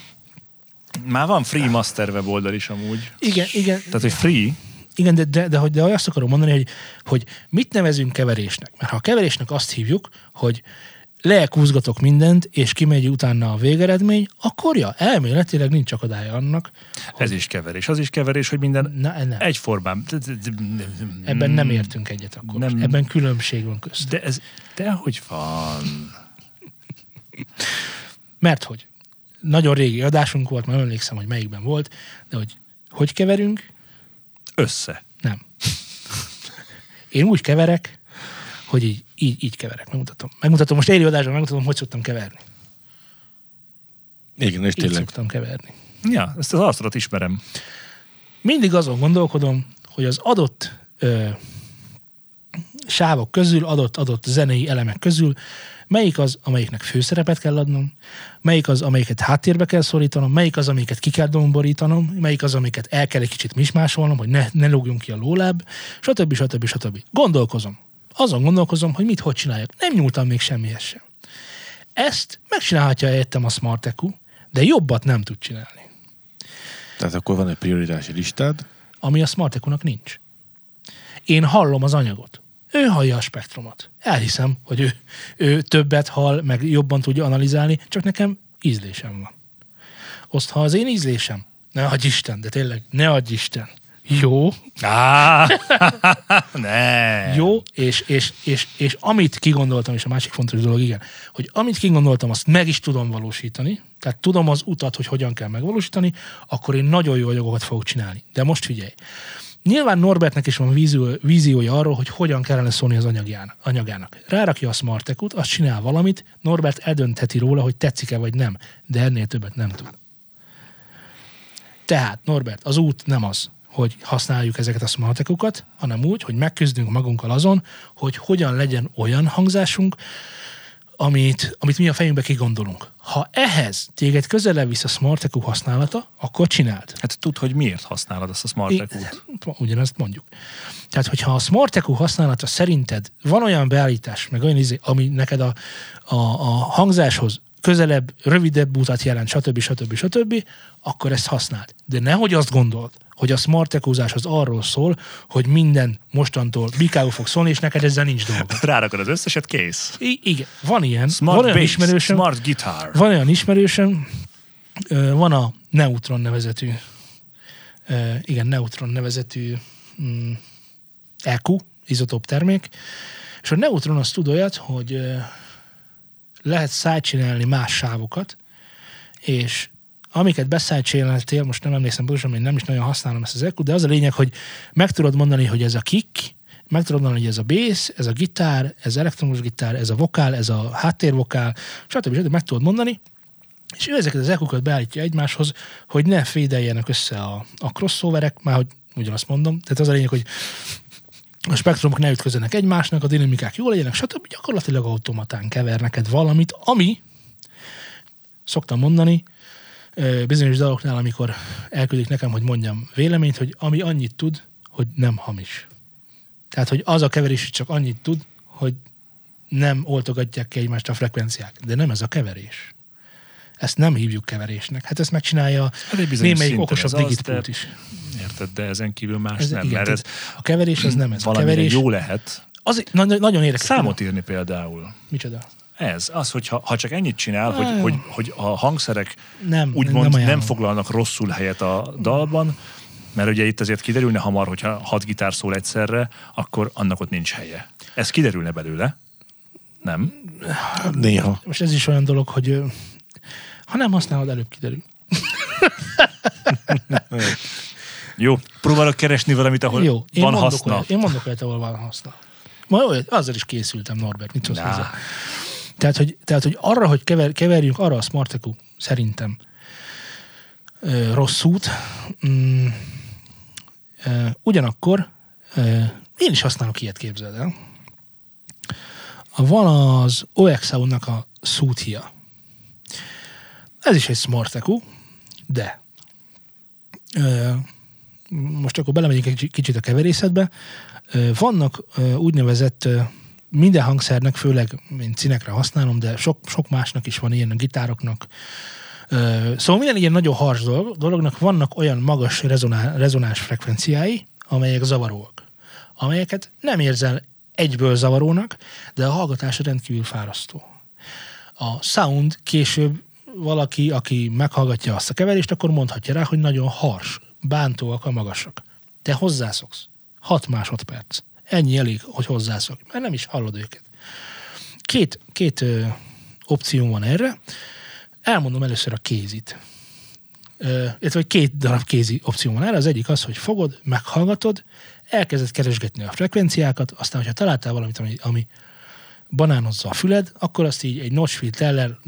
Már van free master weboldal is amúgy. Igen, igen, Tehát, hogy free, igen de, de, de, hogy, de azt akarom mondani, hogy, hogy mit nevezünk keverésnek. Mert ha a keverésnek azt hívjuk, hogy leekúzgatok mindent, és kimegy utána a végeredmény, akkor ja, elméletileg nincs akadálya annak. ez is keverés. Az is keverés, hogy minden Na, nem. egyformán. Ebben nem értünk egyet akkor. Nem. Ebben különbség van közt. De ez, de hogy van? Mert hogy nagyon régi adásunk volt, már emlékszem, hogy melyikben volt, de hogy hogy keverünk? Össze. Nem. Én úgy keverek, hogy így, így, így keverek. Megmutatom. Megmutatom, most élő adásban megmutatom, hogy szoktam keverni. Igen, és Így tényleg. szoktam keverni. Ja, ezt az arcodat ismerem. Mindig azon gondolkodom, hogy az adott ö, sávok közül, adott, adott zenei elemek közül, melyik az, amelyiknek főszerepet kell adnom, melyik az, amelyiket háttérbe kell szorítanom, melyik az, amelyiket ki kell domborítanom, melyik az, amiket el kell egy kicsit mismásolnom, hogy ne, ne lógjunk ki a lóláb, stb. stb. stb. Gondolkozom. Azon gondolkozom, hogy mit hogy csináljak. Nem nyúltam még semmihez sem. Ezt megcsinálhatja helyettem a Smart EQ, de jobbat nem tud csinálni. Tehát akkor van egy prioritási listád, ami a Smart EQ-nak nincs. Én hallom az anyagot. Ő hallja a spektrumot. Elhiszem, hogy ő, ő többet hall, meg jobban tudja analizálni, csak nekem ízlésem van. Azt, ha az én ízlésem, ne adj Isten, de tényleg, ne adj Isten. Jó, Á, ne. jó, és, és, és, és amit kigondoltam, és a másik fontos dolog, igen, hogy amit kigondoltam, azt meg is tudom valósítani, tehát tudom az utat, hogy hogyan kell megvalósítani, akkor én nagyon jó anyagokat fogok csinálni. De most figyelj, Nyilván Norbertnek is van vízió, víziója arról, hogy hogyan kellene szólni az anyagján, anyagának. Rárakja a Smartekut, azt csinál valamit, Norbert eldöntheti róla, hogy tetszik-e vagy nem, de ennél többet nem tud. Tehát, Norbert, az út nem az, hogy használjuk ezeket a smartekukat, hanem úgy, hogy megküzdünk magunkkal azon, hogy hogyan legyen olyan hangzásunk, amit, amit mi a fejünkbe kigondolunk. Ha ehhez téged közelebb visz a Smart EQ használata, akkor csináld. Hát tudd, hogy miért használod ezt a Smart I- EQ-t. Ugyanezt mondjuk. Tehát, hogyha a Smart EQ használata szerinted van olyan beállítás, meg olyan izé, ami neked a, a, a hangzáshoz közelebb, rövidebb utat jelent, stb. stb. stb., akkor ezt használd. De nehogy azt gondold, hogy a smart az arról szól, hogy minden mostantól bikául fog szólni, és neked ezzel nincs dolgod. Rárakod az összeset, kész. I- igen, van ilyen. Smart van olyan bass, ismerősöm, smart guitar. van olyan ismerősöm, van a Neutron nevezetű, igen, Neutron nevezetű mm, EQ, izotóp termék, és a Neutron az tud olyat, hogy lehet szájcsinálni más sávokat, és amiket beszájcsináltél, most nem emlékszem pontosan, én nem is nagyon használom ezt az EQ, de az a lényeg, hogy meg tudod mondani, hogy ez a kick, meg tudod mondani, hogy ez a bass, ez a gitár, ez elektromos gitár, ez a vokál, ez a háttérvokál, stb. stb. meg tudod mondani, és ő ezeket az EQ-kat beállítja egymáshoz, hogy ne fédeljenek össze a, a crossoverek, már hogy ugyanazt mondom, tehát az a lényeg, hogy a spektrumok ne ütközzenek egymásnak, a dinamikák jól legyenek, stb. Gyakorlatilag automatán kever neked valamit, ami, szoktam mondani, bizonyos daloknál, amikor elküldik nekem, hogy mondjam véleményt, hogy ami annyit tud, hogy nem hamis. Tehát, hogy az a keverés csak annyit tud, hogy nem oltogatják ki egymást a frekvenciák. De nem ez a keverés. Ezt nem hívjuk keverésnek. Hát ezt megcsinálja Hát némelyik okosabb az, digitpult de- is. Érted, de ezen kívül más Ez, nem, igen, mert ez a keverés az nem ez. A keverés jó lehet. az, na- nagyon érdekes. Számot írni például. Micsoda? Ez, az, hogyha ha csak ennyit csinál, hogy, hogy, hogy a hangszerek Nem, úgymond nem nem, ajánlom. nem foglalnak rosszul helyet a dalban, mert ugye itt azért kiderülne hamar, hogyha hat gitár szól egyszerre, akkor annak ott nincs helye. Ez kiderülne belőle? Nem? Néha. Most ez is olyan dolog, hogy ha nem használod, előbb kiderül. Jó, próbálok keresni valamit, ahol Jó, én van haszna. olyat, én mondok olyat, ahol van haszna. Majd olyat, azzal is készültem, Norbert, mit szólsz Na. hozzá? Tehát hogy, tehát, hogy arra, hogy kever, keverjünk, arra a Smartecu szerintem ö, rossz út. Mm, ö, ugyanakkor ö, én is használok ilyet, képzeld el. Van az OX Soundnak a Suthia. Ez is egy Smartecu, de ö, most akkor belemegyünk egy kicsi- kicsit a keverészetbe. Ö, Vannak ö, úgynevezett ö, minden hangszernek, főleg én cinekre használom, de sok, sok másnak is van ilyen, a gitároknak. Szóval minden ilyen nagyon hars dolog, dolognak vannak olyan magas rezonál, rezonás frekvenciái, amelyek zavaróak. Amelyeket nem érzel egyből zavarónak, de a hallgatás rendkívül fárasztó. A sound később valaki, aki meghallgatja azt a keverést, akkor mondhatja rá, hogy nagyon hars, bántóak a magasak. Te hozzászoksz. 6 másodperc. Ennyi elég, hogy hozzászokj, mert nem is hallod őket. Két, két ö, opció van erre. Elmondom először a kézit. Ö, hogy két darab kézi opció van erre. Az egyik az, hogy fogod, meghallgatod, elkezded keresgetni a frekvenciákat, aztán, hogyha találtál valamit, ami, ami banánozza a füled, akkor azt így egy notch filterrel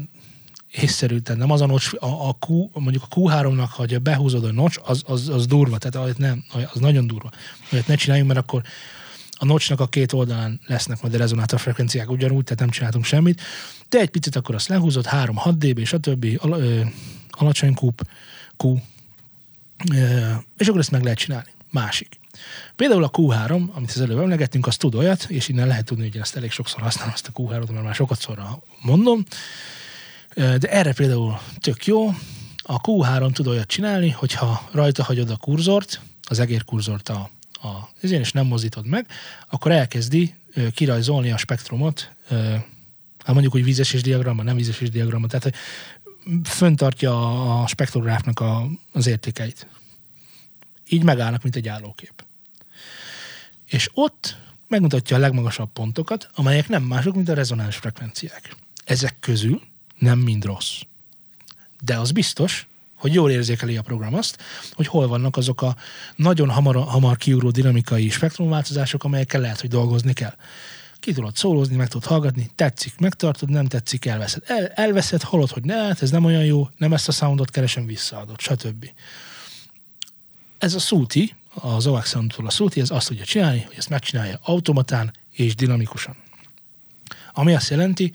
észszerű, tehát nem az a notch, a, a Q, mondjuk a Q3-nak, ha behúzod a notch, az, az, az durva, tehát olyat nem, az nagyon durva. Olyat ne csináljunk, mert akkor a notchnak a két oldalán lesznek majd a rezonátor frekvenciák ugyanúgy, tehát nem csináltunk semmit. De egy picit akkor azt lehúzod, 3-6 dB, stb. Ala, ö, alacsony kúp, Q, ö, és akkor ezt meg lehet csinálni. Másik. Például a Q3, amit az előbb emlegettünk, az tud olyat, és innen lehet tudni, hogy én ezt elég sokszor használom, ezt a Q3-ot, mert már sokat szorra mondom, de erre például tök jó. A Q3 tud olyat csinálni, hogyha rajta hagyod a kurzort, az egérkurzort a, a ezért, és nem mozdítod meg, akkor elkezdi kirajzolni a spektrumot, hát mondjuk, hogy vízesés diagramma, nem vízesés diagramma, tehát hogy föntartja a spektrográfnak a, az értékeit. Így megállnak, mint egy állókép. És ott megmutatja a legmagasabb pontokat, amelyek nem mások, mint a rezonáns frekvenciák. Ezek közül nem mind rossz. De az biztos, hogy jól érzékeli a program azt, hogy hol vannak azok a nagyon hamar, hamar kiugró dinamikai spektrumváltozások, amelyekkel lehet, hogy dolgozni kell. Ki tudod szólózni, meg tudod hallgatni, tetszik, megtartod, nem tetszik, elveszed. El, elveszed, hallod, hogy ne, hát ez nem olyan jó, nem ezt a soundot keresem, visszaadod, stb. Ez a Suti, az OX Soundtól a Suti, ez azt tudja csinálni, hogy ezt megcsinálja automatán és dinamikusan. Ami azt jelenti,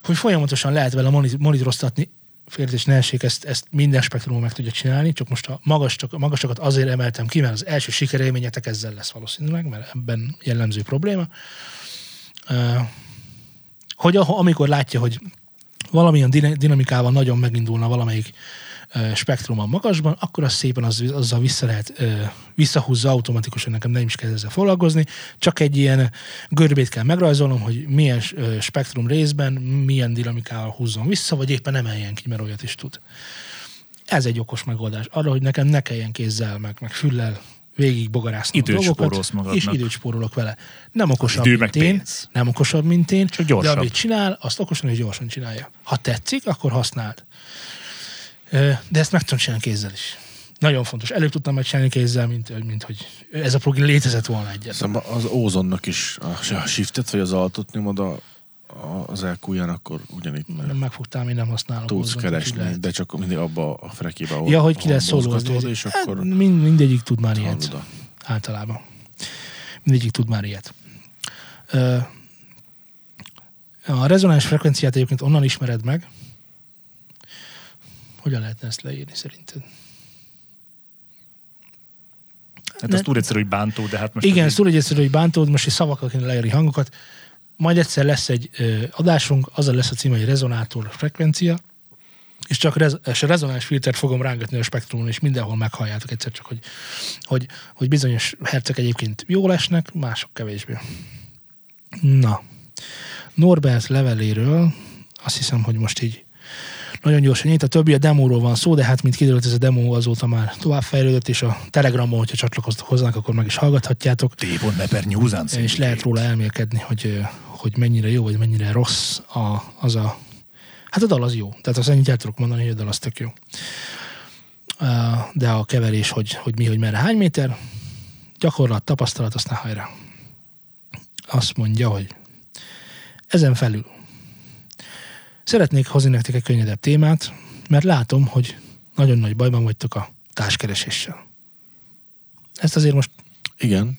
hogy folyamatosan lehet vele moni- monitoroztatni, félretés ne essék, ezt, ezt minden spektrumon meg tudja csinálni, csak most a magas, csak, a magasokat azért emeltem ki, mert az első sikerélményetek ezzel lesz valószínűleg, mert ebben jellemző probléma. Hogy amikor látja, hogy valamilyen din- dinamikával nagyon megindulna valamelyik ö, spektrum a magasban, akkor az szépen az, azzal vissza lehet, visszahúzza automatikusan, nekem nem is kell ezzel foglalkozni, csak egy ilyen görbét kell megrajzolnom, hogy milyen spektrum részben milyen dinamikával húzzon vissza, vagy éppen emeljen ki, mert olyat is tud. Ez egy okos megoldás. Arra, hogy nekem ne kelljen kézzel, meg, meg füllel végig bogarászni Időt a dolgokat, magadnak. és időt spórolok vele. Nem okosabb, Idő mint én, pénz. nem okosabb, mint én, Csak de gyorsabb. amit csinál, azt okosan és gyorsan csinálja. Ha tetszik, akkor használd. De ezt meg tudom csinálni kézzel is. Nagyon fontos. Előbb tudtam megcsinálni kézzel, mint, mint hogy ez a program létezett volna egyet. Szóval az ózonnak is a, shiftet vagy az altot nyomod a, az elkúján, akkor ugyanitt meg Nem megfogtál, én nem használom. tudsz úgyhogy keresni, lehet. de csak mindig abba a frekébe, ahol, Ja, hogy ki lesz szólózni. és Hát, akkor mind, mindegyik tud már ilyet. hallod a... Általában. Mindegyik tud már ilyet. A rezonáns frekvenciát egyébként onnan ismered meg. Hogyan lehetne ezt leírni szerinted? Hát az túl egyszerű, hogy bántó, de hát most... Igen, ez ez túl egyszerű, hogy bántod, most egy szavakkal kéne leírni hangokat. Majd egyszer lesz egy ö, adásunk, az lesz a címe, hogy rezonátor frekvencia, és csak rez, és a rezonáns filtert fogom rángatni a spektrumon, és mindenhol meghalljátok egyszer csak, hogy, hogy, hogy bizonyos hercek egyébként jól esnek, mások kevésbé. Na, Norbert leveléről azt hiszem, hogy most így nagyon gyorsan nyit. A többi a demóról van szó, de hát mint kiderült, ez a demo azóta már továbbfejlődött, és a Telegramon, hogyha csatlakoztok hozzánk, akkor meg is hallgathatjátok Tévon Neper News and és lehet róla elmélkedni, hogy, hogy mennyire jó, vagy mennyire rossz a, az a... Hát a dal az jó. Tehát azt ennyit el tudok mondani, hogy a dal az tök jó. De a keverés, hogy, hogy mi, hogy merre, hány méter, gyakorlat, tapasztalat, aztán hajrá. Azt mondja, hogy ezen felül szeretnék hozni nektek egy könnyedebb témát, mert látom, hogy nagyon nagy bajban vagytok a társkereséssel. Ezt azért most Igen.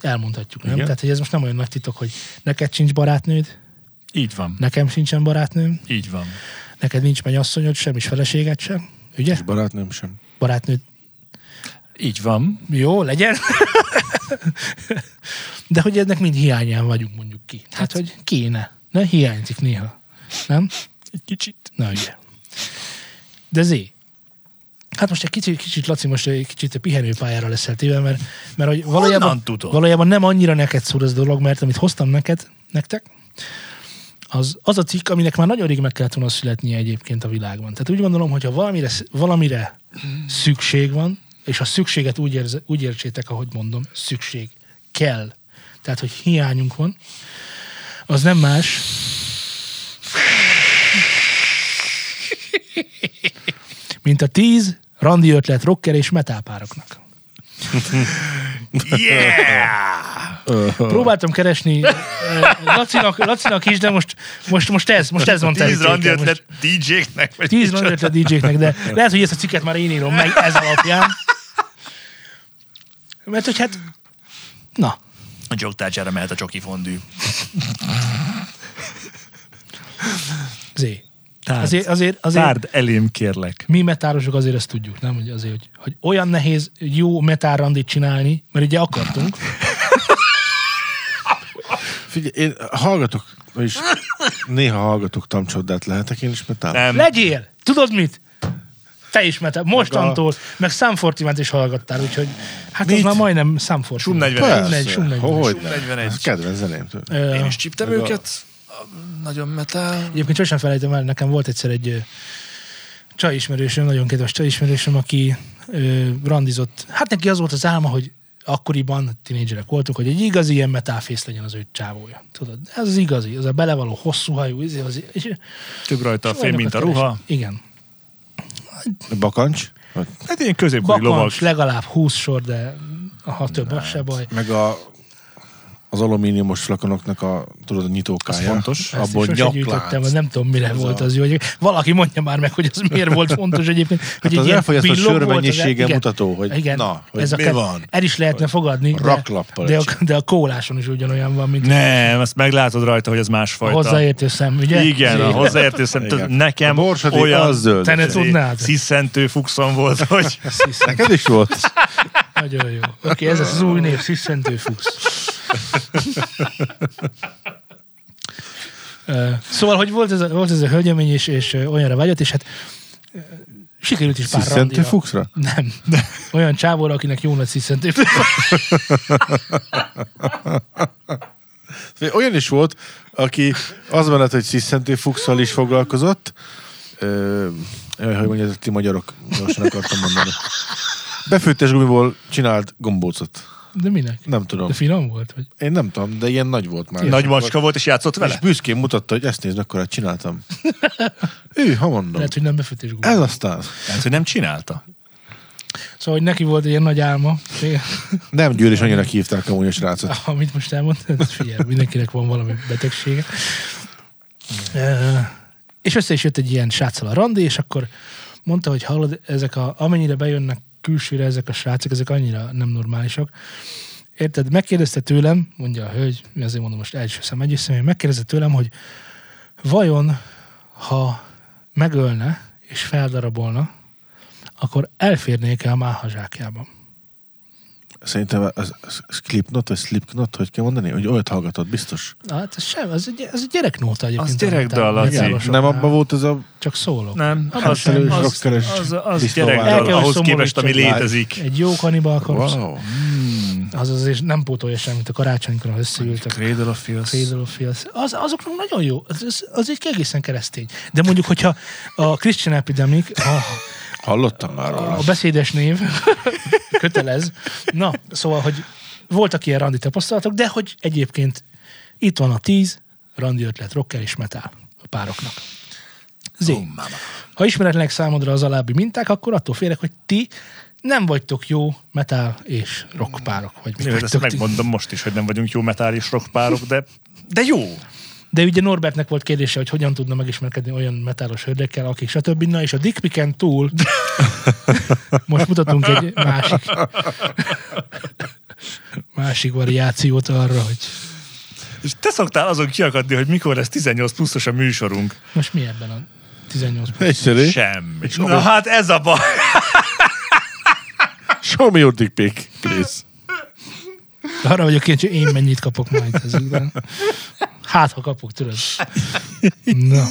elmondhatjuk, nem? Igen. Tehát, hogy ez most nem olyan nagy titok, hogy neked sincs barátnőd, Így van. nekem sincsen barátnőm, Így van. neked nincs mennyasszonyod sem, és feleséged sem, ugye? És barátnőm sem. Barátnőd, Így van. jó, legyen. De hogy ennek mind hiányán vagyunk, mondjuk ki. Hát, hogy kéne. Ne hiányzik néha. Nem? Egy kicsit. Na ugye. De Zé, hát most egy kicsit, kicsit Laci, most egy kicsit pihenőpályára leszel téve, mert, mert hogy valójában, valójában nem annyira neked szól ez a dolog, mert amit hoztam neked, nektek, az, az a cikk, aminek már nagyon rég meg kellett volna születnie egyébként a világban. Tehát úgy gondolom, hogyha valamire, valamire szükség van, és a szükséget úgy, érze, úgy értsétek, ahogy mondom, szükség kell. Tehát, hogy hiányunk van, az nem más, mint a tíz randi ötlet rocker és metálpároknak. Yeah! Próbáltam keresni eh, Lacinak, Lacinak is, de most, most, most ez, most ez van Tíz randi ötlet DJ-knek, Tíz randi ötlet DJ-knek, de lehet, hogy ezt a cikket már én írom meg ez alapján. Mert hogy hát, na, A jogtárgyára mehet a csoki fondű. zé. Tárd, Azért, azért, azért tárd elém, kérlek. mi metárosok azért ezt tudjuk, nem? Hogy azért, hogy, hogy olyan nehéz jó metárrandit csinálni, mert ugye akartunk. Figyelj, én hallgatok, vagyis néha hallgatok tamcsodát, lehetek én is metál? Nem. Legyél! Tudod mit? Te is metál. Mostantól, meg Sam Fortiment is hallgattál, úgyhogy hát az Mit? már majdnem Sam. Sum 41. Sum 41, Sum 41. Hogy Sum ne? 41. Ez kedvenc zeném tőle. Ö, Én is csíptem őket. Nagyon metal. Egyébként sosem felejtem el, nekem volt egyszer egy ö, csaj ismerősöm, nagyon kedves csaj ismerősöm, aki ö, randizott. Hát neki az volt az álma, hogy akkoriban, tinédzserek voltunk, hogy egy igazi ilyen metálfész legyen az ő csávója. Tudod, ez az igazi, az a belevaló hosszú hajú, izé, az, és Több rajta a fém, olyanok mint a ruha. Igen. Bakancs? Hát ilyen középkori lovag. Bakancs, legalább 20 sor, de ha több, az se baj. Meg a, az alumíniumos flakonoknak a, tudod, a nyitókája. Az fontos. Ezt Abból az nem tudom, mire Ez volt a- az jó. Hogy valaki mondja már meg, hogy az miért volt fontos egyébként. Hogy Hát egy az ilyen elfogyasztott sör mennyisége igen, mutató, hogy igen, na, hogy ez a mi ke- van. El is lehetne fogadni, de, Raklappal de, a, de a kóláson is ugyanolyan van, mint Nem, azt meglátod rajta, hogy ez a másfajta. hozzáértő szem, ugye? Igen, a hozzáértő szem. Igen. Nekem a olyan az zöld. Te ne tudnád. sziszentő fuxon volt, hogy Neked is volt? Nagyon jó. Oké, ez az új név, Sziszentő Fuchs. Szóval, hogy volt ez a, volt ez a hölgyemény, és, és olyanra vágyott, és hát sikerült is pár Sziszentő fuxra? Nem. Olyan csávóra, akinek jó nagy sziszentő Olyan is volt, aki az mellett, hogy sziszentő fuxal is foglalkozott, Ö, hogy mondjátok, ti magyarok, gyorsan akartam mondani. Befőttes gumiból csinált gombócot. De minek? Nem tudom. De finom volt? Vagy? Én nem tudom, de ilyen nagy volt már. Nagy macska volt, és játszott És vele? büszkén mutatta, hogy ezt nézd, akkor csináltam. ő, ha mondom. Lehet, hogy nem befőtés gumbi. Ez aztán. Lehet, hogy nem csinálta. Szóval, hogy neki volt egy ilyen nagy álma. Nem Győr is annyira hívták amúgy a srácot. Amit most elmondtad, figyelj, mindenkinek van valami betegsége. És össze is jött egy ilyen sráccal a randi, és akkor mondta, hogy hallod, ezek a, amennyire bejönnek külsőre ezek a srácok, ezek annyira nem normálisak. Érted? Megkérdezte tőlem, mondja a hölgy, azért mondom most első szem, egy személy, megkérdezte tőlem, hogy vajon, ha megölne és feldarabolna, akkor elférnék-e a máhazsákjában? Szerintem az, az Slipknot, vagy Slipknot, hogy kell mondani? Hogy olyat hallgatott, biztos. Hát ez sem, ez egy, ez egy gyereknóta egyébként. Az gyerekdal, Laci. Nem abban volt ez a Csak szólok. Nem, Abban az, sem. Az, az, az. El gyerekdal, ahhoz képest, ami létezik. Egy jó kanibal. Wow. Az azért nem pótolja semmit a karácsonykor, ha összeültek. Cradle of Filth. Cradle of Filth. Az, azoknak nagyon jó. Az, az, az egy egészen keresztény. De mondjuk, hogyha a Christian Epidemic, a, Hallottam már róla. a beszédes név kötelez. Na, szóval, hogy voltak ilyen randi tapasztalatok, de hogy egyébként itt van a tíz randi ötlet, rocker és metal a pároknak. Zé. Oh, mama. Ha ismeretlenek számodra az alábbi minták, akkor attól félek, hogy ti nem vagytok jó metal és rock párok. Vagy mit Jó, ezt ti. megmondom most is, hogy nem vagyunk jó metal és rock párok, de, de jó. De ugye Norbertnek volt kérdése, hogy hogyan tudna megismerkedni olyan metálos hölgyekkel, akik stb. Na és a Dick túl most mutatunk egy másik másik variációt arra, hogy És te szoktál azon kiakadni, hogy mikor lesz 18 pluszos a műsorunk. most mi ebben a 18 Egyszerű. Semmi. Na hát ez a baj. Show me your dick pic, please. Arra vagyok kíváncsi, hogy én mennyit kapok majd ezekben. Hát, ha kapok, tudod. Na,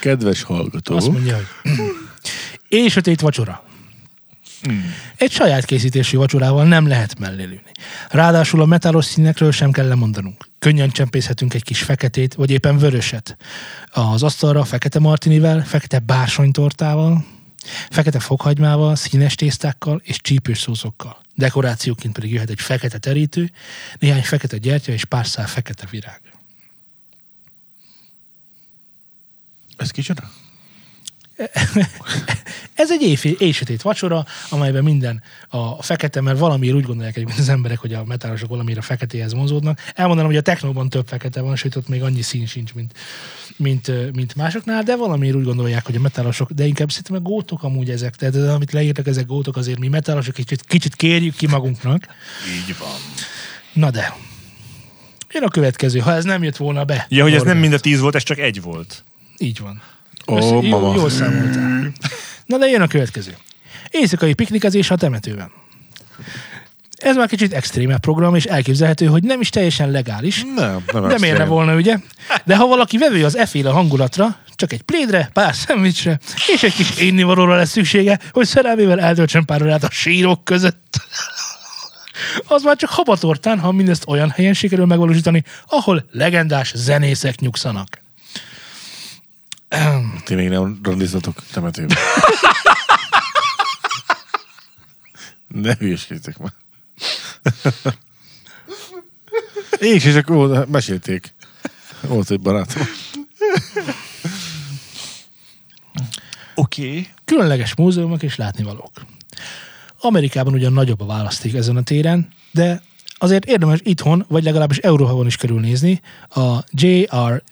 Kedves hallgató. azt mondja, hogy és sötét vacsora. Egy saját készítésű vacsorával nem lehet mellélőni. Ráadásul a metálos színekről sem kell lemondanunk. Könnyen csempészhetünk egy kis feketét, vagy éppen vöröset. Az asztalra fekete martinivel, fekete bársonytortával, fekete fokhagymával, színes tésztákkal és csípős szószokkal. Dekorációként pedig jöhet egy fekete terítő, néhány fekete gyertya és pár szál fekete virág. Ez kicsoda? Ez egy éjfél, éjsötét vacsora, amelyben minden a fekete, mert valamiért úgy gondolják egyébként az emberek, hogy a metálosok valamiért a feketéhez vonzódnak. Elmondanám, hogy a technóban több fekete van, sőt ott még annyi szín sincs, mint, mint, mint másoknál, de valamiért úgy gondolják, hogy a metálosok, de inkább szerintem a gótok amúgy ezek, tehát az, amit leírtak, ezek gótok, azért mi metálosok kicsit, kicsit kérjük ki magunknak. Így van. Na de, jön a következő, ha ez nem jött volna be. Ja, hogy ez nem mind a 10 volt, ez csak egy volt. Így van. Ó, jó, mama. Jól számoltál. Na de jön a következő. Éjszakai piknikezés a temetőben. Ez már kicsit extrémebb program, és elképzelhető, hogy nem is teljesen legális. Nem, nem De miért ne extrém. volna, ugye? De ha valaki vevő az eféle hangulatra, csak egy plédre, pár szendvicsre, és egy kis énnivalóra lesz szüksége, hogy szerelmével eltöltsön pár órát a sírok között. Az már csak habatortán, ha mindezt olyan helyen sikerül megvalósítani, ahol legendás zenészek nyugszanak. Ti még nem randizzatok temetőben. ne hülyeskétek már. Én is, és akkor ó, mesélték. Volt egy barátom. Oké. Okay. Különleges múzeumok és látnivalók. Amerikában ugyan nagyobb a választék ezen a téren, de azért érdemes itthon, vagy legalábbis Európában is körülnézni a J.R.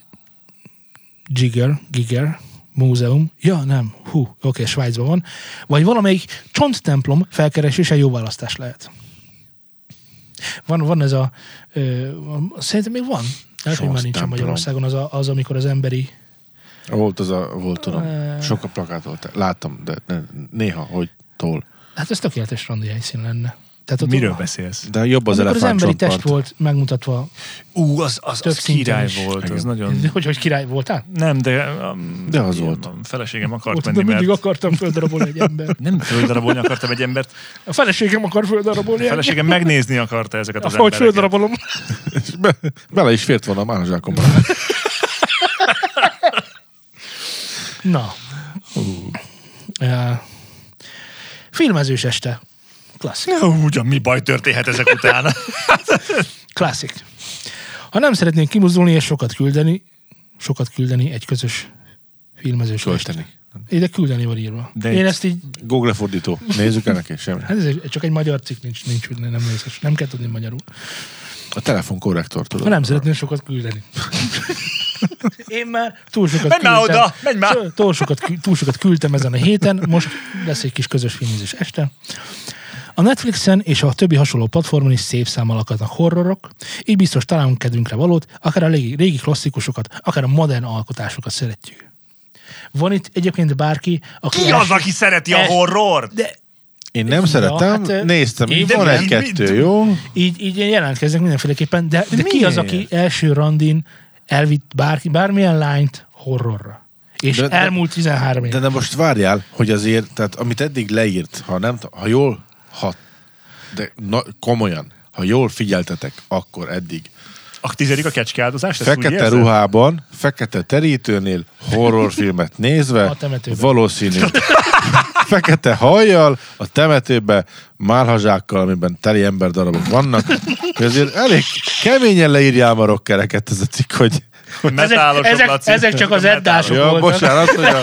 Giger, Giger Múzeum. Ja, nem. Hú, oké, okay, Svájcban van. Vagy valamelyik csonttemplom felkeresése jó választás lehet. Van, van ez a... Ö, szerintem még van. Lehet, hogy már nincsen Csonttemplom. Magyarországon az, a, az, amikor az emberi... Volt az a, volt tudom. Eh. Sok a plakát volt. Láttam, de néha, hogy tol. Hát ez tökéletes randi helyszín lenne. Tehát ott Miről beszélsz? De jobb az Amikor az emberi test volt megmutatva Ú, az, az, az király is. volt, az Igen. nagyon... Hogy, hogy király voltál? Nem, de... Um, De az volt. A feleségem akart de menni, mindig mert... akartam földarabolni egy ember. Nem földarabolni akartam egy embert, A feleségem akar földarabolni a feleségem megnézni akarta ezeket az Ahogy embereket. földarabolom. Be, bele is fért volna a mázsákomba. Na. Uh, filmezős este. Klasszik. Ja, ugyan mi baj történhet ezek után? Klasszik. Ha nem szeretnénk kimozdulni és sokat küldeni, sokat küldeni egy közös filmezős Költeni. Ide küldeni van írva. De De Én ezt így, Google fordító. Nézzük ennek és semmi. hát ez egy- csak egy magyar cikk nincs, nincs nem, nem, részes. nem kell tudni magyarul. A telefonkorrektor tudod. Ha nem szeretnél sokat küldeni. Én már túl sokat Menj már küldtem. oda, menj már! Túl sokat, túl sokat küldtem ezen a héten, most lesz egy kis közös filmezés este. A Netflixen és a többi hasonló platformon is szép számmal akadnak horrorok, így biztos találunk kedvünkre valót, akár a régi, régi klasszikusokat, akár a modern alkotásokat szeretjük. Van itt egyébként bárki, aki... Ki az, aki szereti a el- horrort? De Én nem Ja, szeretem, hát, néztem, így van egy-kettő, jó? így, így jelentkeznek mindenféleképpen, de, de ki miért? az, aki első randin elvitt bárki, bármilyen lányt horrorra? És De- de, de- elmúlt 13 év. De, de most várjál, hogy azért, tehát amit eddig leírt, ha nem, ha jól, ha, de na, komolyan, ha jól figyeltetek, akkor eddig A tizedik a kecskeáldozás? ezt úgy fekete ruhában, fekete terítőnél horrorfilmet nézve, A temetőben. valószínű fekete hajjal, a temetőbe málhazsákkal, amiben teli emberdarabok vannak, azért elég keményen leírjál ma rockereket ez a cikk, hogy Metálosok, ezek, Laci. ezek csak az eddások ja, voltak. bocsánat, hogy a,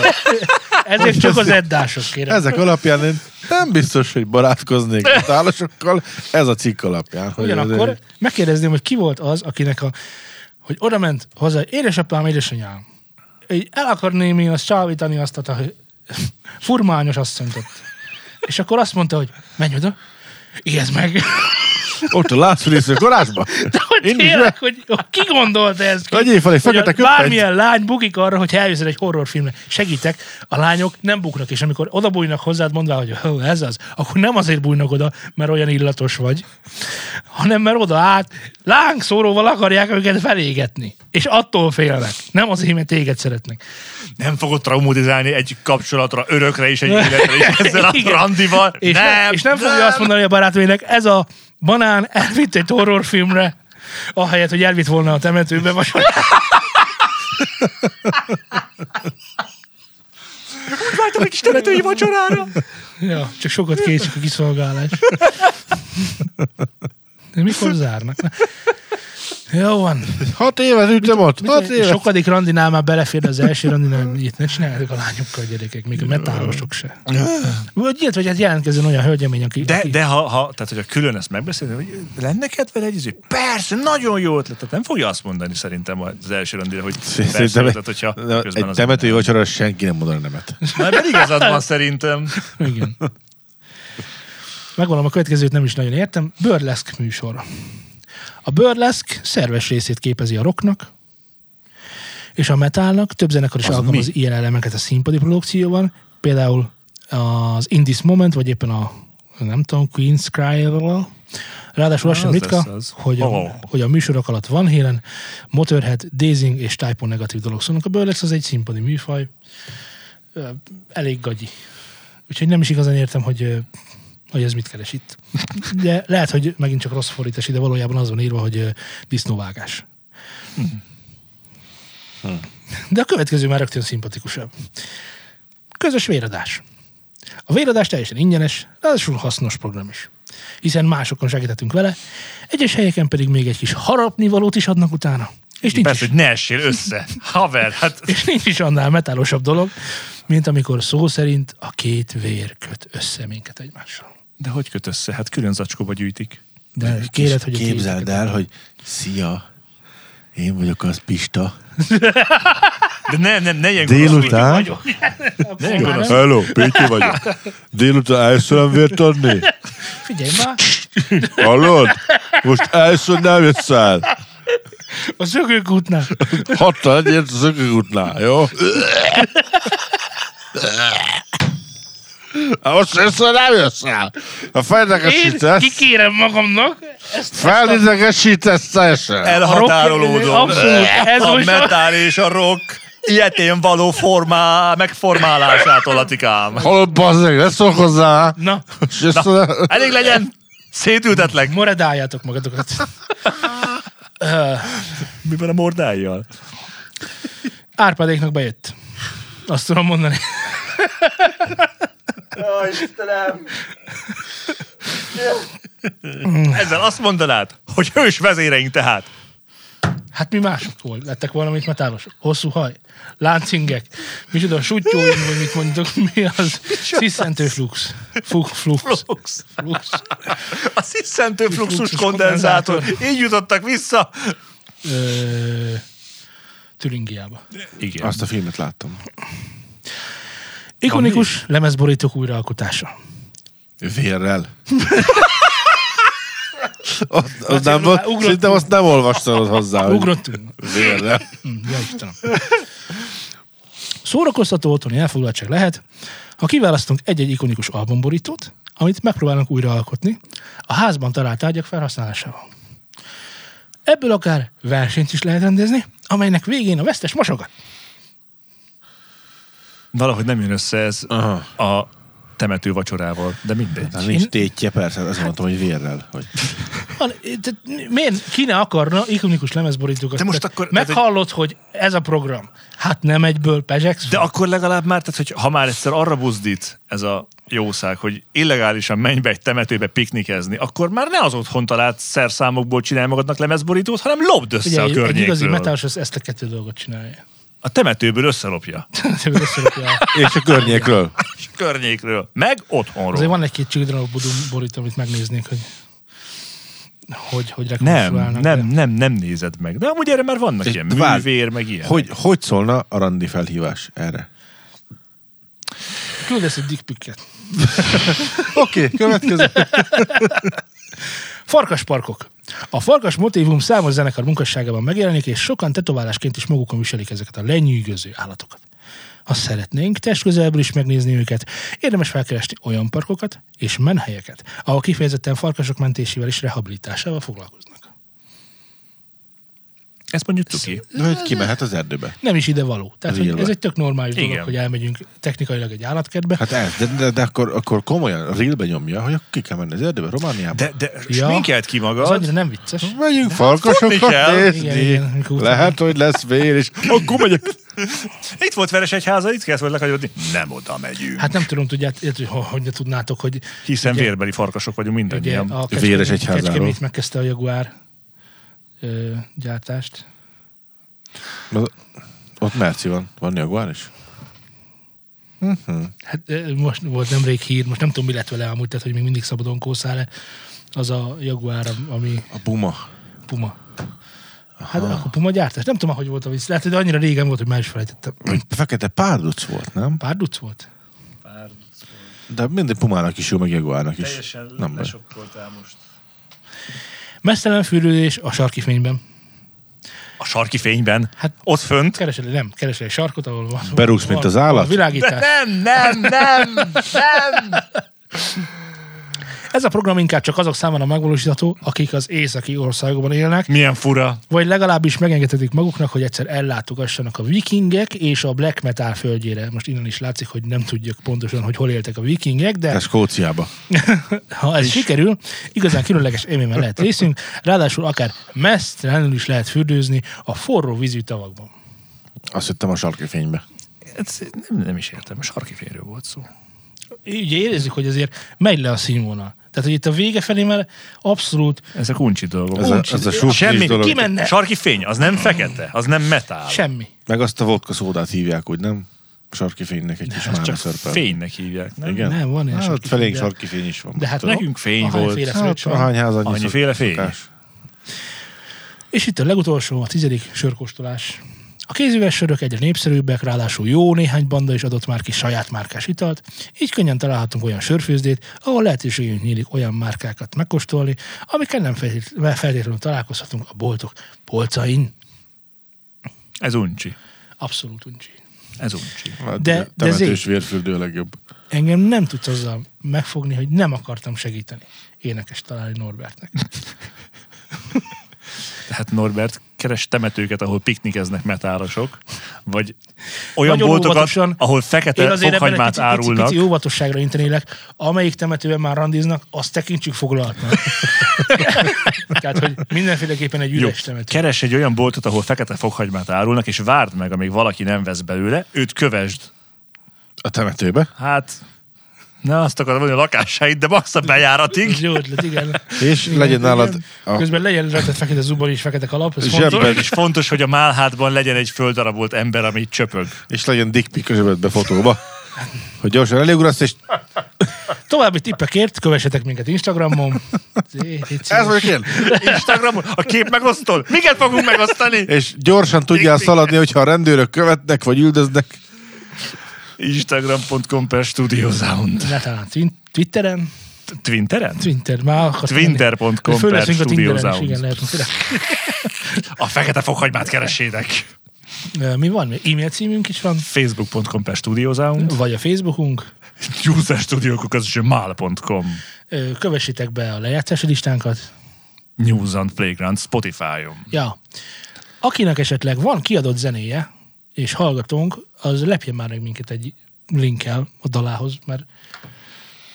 Ezek csak az eddások, kérem. ezek alapján én nem biztos, hogy barátkoznék metálosokkal, ez a cikk alapján. Hogy Ugyanakkor azért- megkérdezném, hogy ki volt az, akinek a, hogy oda ment hozzá, édesapám, édesanyám, így el akarném én azt csábítani azt a furmányos asszonyt ott. És akkor azt mondta, hogy menj oda, ijeszd meg. Ott a László garázsban. De Én is tényleg, hogy ki gondolta ezt ki? Vegyél fel egy Hogy fekete a- köpenyt. Bármilyen lány bukik arra, hogy eljössz egy horrorfilmre. Segítek, a lányok nem buknak, és amikor oda bújnak hozzád, mondva, hogy "Hó, ez az, akkor nem azért bújnak oda, mert olyan illatos vagy, hanem mert oda át lángszóróval akarják őket felégetni. És attól félnek. Nem azért, mert téged szeretnek. Nem fogod traumatizálni egy kapcsolatra, örökre és egy életre is ezzel a randival. És nem, nem, és nem fogja azt mondani a barátomnak, ez a banán elvitt egy horrorfilmre, ahelyett, hogy elvitt volna a temetőbe, vagy Vártam egy kis temetői vacsorára. Ja, csak sokat kétszik a kiszolgálás. De mikor zárnak? Jó van. Hat évet ütem ott, hat évet. Sokadik randinál már belefér az első randinál, hogy itt ne csinálják a lányokkal gyerekek, még a metálosok se. Vagy ilyet, vagy hát jelentkezzen olyan hölgyemény, aki... De, aki de ha, ha, tehát, hogyha külön ezt megbeszélni, hogy lenne kedve egy izé? Persze, nagyon jó ötlet. Tehát nem fogja azt mondani szerintem az első randira, hogy persze Szerintem ötlet, hogyha közben egy az temetői vacsora senki nem mondana nemet. Na, de igazad van szerintem. Igen. Megvalom, a következőt nem is nagyon értem. Burlesque műsor. A burlesque szerves részét képezi a rocknak, és a metalnak több zenekar is Az alkalmaz ilyen elemeket a színpadi produkcióban, például az In This Moment, vagy éppen a nem tudom, Queen's Cry-val. Ráadásul az sem ritka, hogy a, Oh. hogy a műsorok alatt Van Halen, Motorhead, Dazing és Typo negatív dolog szólnak. A Burlesque az egy színpadi műfaj, elég gagyi. Úgyhogy nem is igazán értem, hogy, hogy ez mit keres itt. De lehet, hogy megint csak rossz fordítás, de valójában az van írva, hogy disznóvágás. De a következő már rögtön szimpatikusabb. Közös véradás. A véradás teljesen ingyenes, ráadásul hasznos program is. Hiszen másokon segítettünk vele, egyes helyeken pedig még egy kis harapnivalót is adnak utána. És nincs, Persze, is, hogy ne essél össze. Haver, hát és nincs is annál metálosabb dolog, mint amikor szó szerint a két vér köt össze minket egymással. De hogy köt össze? Hát külön zacskóba gyűjtik. De kéred, hogy a Képzeld el, hogy szia, én vagyok az Pista. De ne, ne, ne ilyen Délután? vagyok. Ne gonosz. Hello, Péti vagyok. Délután elszólom vért adni? Figyelj már, Hallod? Most elszól nem jössz el. a szökőkútnál. Hattal egyért az ökölútnál, jó? Most elszól nem jössz el. Ha Én felnegesítesz, kikérem magamnak, ezt felnegesítesz teljesen. Elhatárolódom. Abszolút, ez a metál és a rock ilyetén való formá, megformálásától, Atikám. Hallod, bazzeg, ne szólj hozzá. Na, És ezt a- Elég legyen, szétültetlek. moredáljátok magatokat. Mi van a mordájjal? Árpádéknak bejött. Azt tudom mondani. Jaj, Istenem! Ezzel azt mondanád, hogy hős vezéreink tehát. Hát mi mások volt? Lettek valamit metálosok? Hosszú haj? Láncingek? Micsoda sutyóink, vagy mit mondtok? Mi az? Sziszentő flux. Flux. Flux. Flux. flux. A sziszentő fluxus kondenzátor. Így jutottak vissza. Ö, Türingiába. Igen. Azt a filmet láttam. Ikonikus lemezborítók újraalkotása. Vérrel. Azt, azt Laci, nem, ugrottunk. szerintem azt nem olvastad hozzá, Ugrottunk. vérrel. Hm, Ja, Istenem. Szórakoztató otthoni elfoglaltság lehet, ha kiválasztunk egy-egy ikonikus albumborítót, amit megpróbálunk újraalkotni a házban talált tárgyak felhasználásával. Ebből akár versenyt is lehet rendezni, amelynek végén a vesztes mosogat. Valahogy nem jön össze ez Aha. a temető vacsorával, de mindegy. Hát nincs tétje, persze, azt mondtam, hogy vérrel. Hogy... Miért ki ne akarna ikonikus lemezborítókat? De most akkor- Meghallod, hogy ez a program. Hát nem egyből pezsegsz. De akkor legalább már, tehát, hogy ha már egyszer arra buzdít ez a jószág, hogy illegálisan menj be egy temetőbe piknikezni, akkor már ne az otthon talált szerszámokból csinálj magadnak lemezborítót, hanem lopd össze Ugye, a egy, egy igazi környékről. metálos ezt a kettő dolgot csinálja. A temetőből összelopja. Tényleg összerakja a- És a környékről. És a környékről. Meg otthonról. Azért van egy-két Children of borító, amit megnéznék, hogy hogy, hogy Nem, nem, nem, nem nézed meg. De amúgy erre már vannak És ilyen várj, művér, meg ilyen. Hogy, hogy szólna a randi felhívás erre? Küldesz egy dickpicket. Oké, okay, következő. Farkasparkok. A farkas motívum számos zenekar munkasságában megjelenik, és sokan tetoválásként is magukon viselik ezeket a lenyűgöző állatokat. Ha szeretnénk testközelből is megnézni őket, érdemes felkeresni olyan parkokat és menhelyeket, ahol kifejezetten farkasok mentésével és rehabilitásával foglalkoznak. Ezt mondjuk cuki. De hogy kimehet az erdőbe. Nem is ide való. Tehát Ez hogy így ez egy tök normális dolog, Igen. hogy elmegyünk technikailag egy állatkertbe. Hát ez, de, de, de akkor, akkor komolyan realbe nyomja, hogy ki kell menni az erdőbe, Romániába. De, de Ja. sminkelt ki Az magad. annyira nem vicces. Megyünk futni farkasokat kell. nézni. Igen, igen, Lehet, hogy lesz vér, és akkor megyek. Itt volt Veresegyháza, itt kellett volna lekagyodni. Nem oda megyünk. Hát nem tudom, tudját, hogy, hogy, tudnátok, hogy Hiszen ugye- vérbeli farkasok vagyunk ugye mindannyian. a Véres egyházáról. Kecskemét megkezdte a Jaguar ö, gyártást. Az- Ott Merci van. Van Jaguar is? Hát ö, most volt nemrég hír, most nem tudom, mi lett vele amúgy, tehát hogy még mindig szabadon kószál-e. Az a Jaguar, ami A Puma. Puma. Hát akkor Puma gyártás. Nem tudom, hogy volt a vicc. Lehet, hogy annyira régen volt, hogy már is felejtettem. Fekete párduc volt, nem? Pár duc volt? De mindig Pumának is jó, meg Jaguárnak is. Teljesen Nem lesokkoltál most. Mesztelen fürődés a sarki fényben. A sarki fényben? Hát- ott fönt? Keresel, nem, keresel egy sarkot, ahol van. Berúgsz, mint az állat? Világítás. Nem, nem, nem, nem. Ez a program inkább csak azok számára megvalósítható, akik az északi országokban élnek, Milyen fura. vagy legalábbis megengedhetik maguknak, hogy egyszer ellátogassanak a vikingek és a black metal földjére. Most innen is látszik, hogy nem tudjuk pontosan, hogy hol éltek a vikingek, de Ez Skóciába. ha ez sikerül, igazán különleges élményben lehet részünk, ráadásul akár mesztelenül is lehet fürdőzni a forró vízű tavakban. Azt hittem a sarki fénybe. Ez nem, nem is értem, a sarki fényről volt szó. Ugye érezzük, hogy azért megy le a színvonal. Tehát, hogy itt a vége felé már abszolút Ezek uncsi dolgok. Ez a, ez a Semmi, dolog. kimenne. Sarki fény, az nem fekete, az nem metál. semmi. Meg azt a vodka szódát hívják, úgy nem? Sarki fénynek egy kis Ez csak szörpel. fénynek hívják, nem? Igen? Nem, van ilyen hát, sarki felénk fény, de- sarki fény is van. De hát. Nekünk fény volt. Hát, ahány ház annyi Annyiféle fény. szokás. És itt a legutolsó, a tizedik sörkóstolás. A kézüves sörök egyre népszerűbbek, ráadásul jó néhány banda is adott már ki saját márkás italt, így könnyen találhatunk olyan sörfőzdét, ahol lehetőségünk nyílik olyan márkákat megkóstolni, amikkel nem feltét- feltétlenül találkozhatunk a boltok polcain. Ez uncsi. Abszolút uncsi. Ez uncsi. Hát, De- de, de zé- vérfürdő a legjobb. Engem nem tudsz azzal megfogni, hogy nem akartam segíteni énekes találni Norbertnek. Tehát Norbert, keres temetőket, ahol piknikeznek metárosok, vagy olyan Nagyon boltokat, óvatosan. ahol Én fekete azért ebben egy fokhagymát pici, pici, árulnak. pici óvatosságra intenélek, amelyik temetőben már randiznak, azt tekintsük foglalatnak. Tehát, hogy mindenféleképpen egy Jó, üres temető. keres egy olyan boltot, ahol fekete fokhagymát árulnak, és várd meg, amíg valaki nem vesz belőle, őt kövesd A temetőbe. Hát, ne azt akarom mondani a lakásáid, de max a bejáratig. Jó ötlet, igen. És Igen, legyen nálad a Közben legyen rajta fekete zubor és fekete kalap. Ez Zsebben. fontos. És fontos, hogy a málhátban legyen egy földarabolt ember, ami csöpög. és legyen a zsebedbe fotóba. Hogy gyorsan eléugrasz, és További tippekért kövessetek minket Instagramon. Ez vagyok én. Instagramon a kép megosztol? Miket fogunk megosztani? És gyorsan tudjál szaladni, hogyha a rendőrök követnek, vagy üldöznek. Instagram.com per Studio Sound. Ne talán Twitteren. Twinteren? Twitter, már akartam Twinter.com per Studio is, Sound. igen. A fekete fokhagymát keressétek. Mi van? E-mail címünk is van, Facebook.com per Studio Sound. vagy a Facebookunk. userstudiokukaszgmail.com Ö, Kövessétek be a lejátszási listánkat. News on Playground Spotify-on. Ja. Akinek esetleg van kiadott zenéje, és hallgatónk, az lepje már meg minket egy linkkel a dalához, mert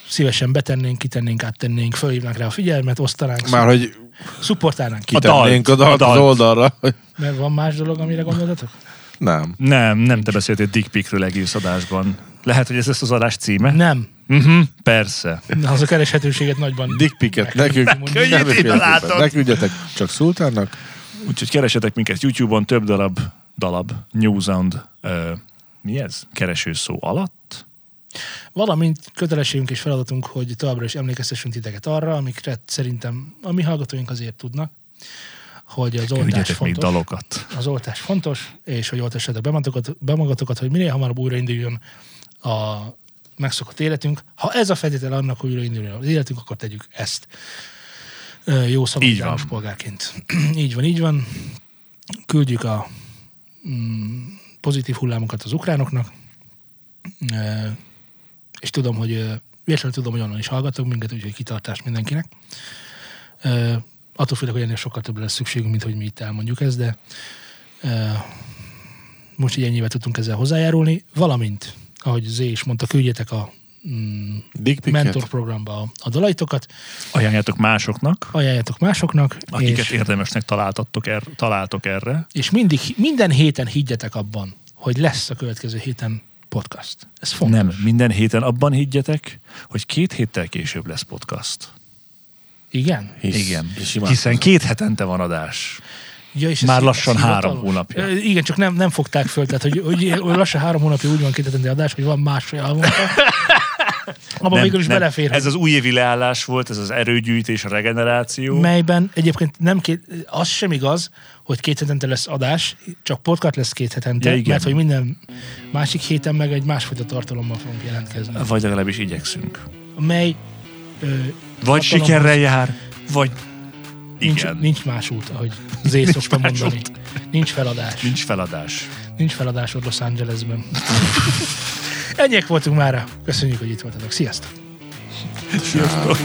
szívesen betennénk, kitennénk, áttennénk, fölhívnánk rá a figyelmet, osztanánk, Már hogy szupportálnánk ki. kitennénk a dalt, dalt a az dalt. oldalra. Mert van más dolog, amire gondoltatok? Nem. Nem, nem te beszéltél Dick Picről egész adásban. Lehet, hogy ez lesz az adás címe? Nem. Uh-huh, persze. Na, az a kereshetőséget nagyban. Dick picet nekünk. Ne küldjetek csak Szultánnak. Úgyhogy keresetek minket YouTube-on több darab, dalab, New Sound, ö, mi ez? Kereső szó alatt? Valamint kötelességünk és feladatunk, hogy továbbra is emlékeztessünk titeket arra, amikre szerintem a mi hallgatóink azért tudnak, hogy az oltás még fontos. dalokat. Az oltás fontos, és hogy oltassátok be magatokat, hogy minél hamarabb újrainduljon a megszokott életünk. Ha ez a feltétel annak, hogy újrainduljon az életünk, akkor tegyük ezt. Jó szabadságos polgárként. így van, így van. Küldjük a pozitív hullámokat az ukránoknak, és tudom, hogy véletlenül tudom, hogy onnan is hallgatok minket, úgyhogy kitartás mindenkinek. Attól félek, hogy ennél sokkal többre lesz szükségünk, mint hogy mi itt elmondjuk ezt, de most így ennyivel tudtunk ezzel hozzájárulni, valamint, ahogy Zé is mondta, küldjetek a mm, Dick picet. mentor programba a, a dalaitokat, Ajánljátok másoknak, ajánljatok másoknak, akiket és, érdemesnek találtattok er, találtok erre. és mindig, minden héten higgyetek abban, hogy lesz a következő héten podcast. Ez fontos. Nem, minden héten abban higgyetek, hogy két héttel később lesz podcast. Igen? Hisz, Igen, És hiszen két hetente van adás. Ja, és Már lassan ez három hónapja. Igen, csak nem, nem fogták föl, tehát hogy, hogy lassan három hónapja úgy van két adás, hogy van másfél havonta. Abban végül is belefér. Ez az újévi leállás volt, ez az erőgyűjtés, a regeneráció. melyben egyébként nem két, az sem igaz, hogy két hetente lesz adás, csak podcast lesz két hetente, Ja, igen. mert hogy minden másik héten meg egy másfajta tartalommal fogunk jelentkezni. Vagy legalábbis igyekszünk. Mely ö, Vagy sikerrel jár, vagy nincs, igen. nincs más út, ahogy szokta más mondani. út. Nincs feladás. Nincs feladás. Nincs feladásod Los Angelesben. Ennyiek voltunk mára. Köszönjük, hogy itt voltatok. Sziasztok! Sziasztok!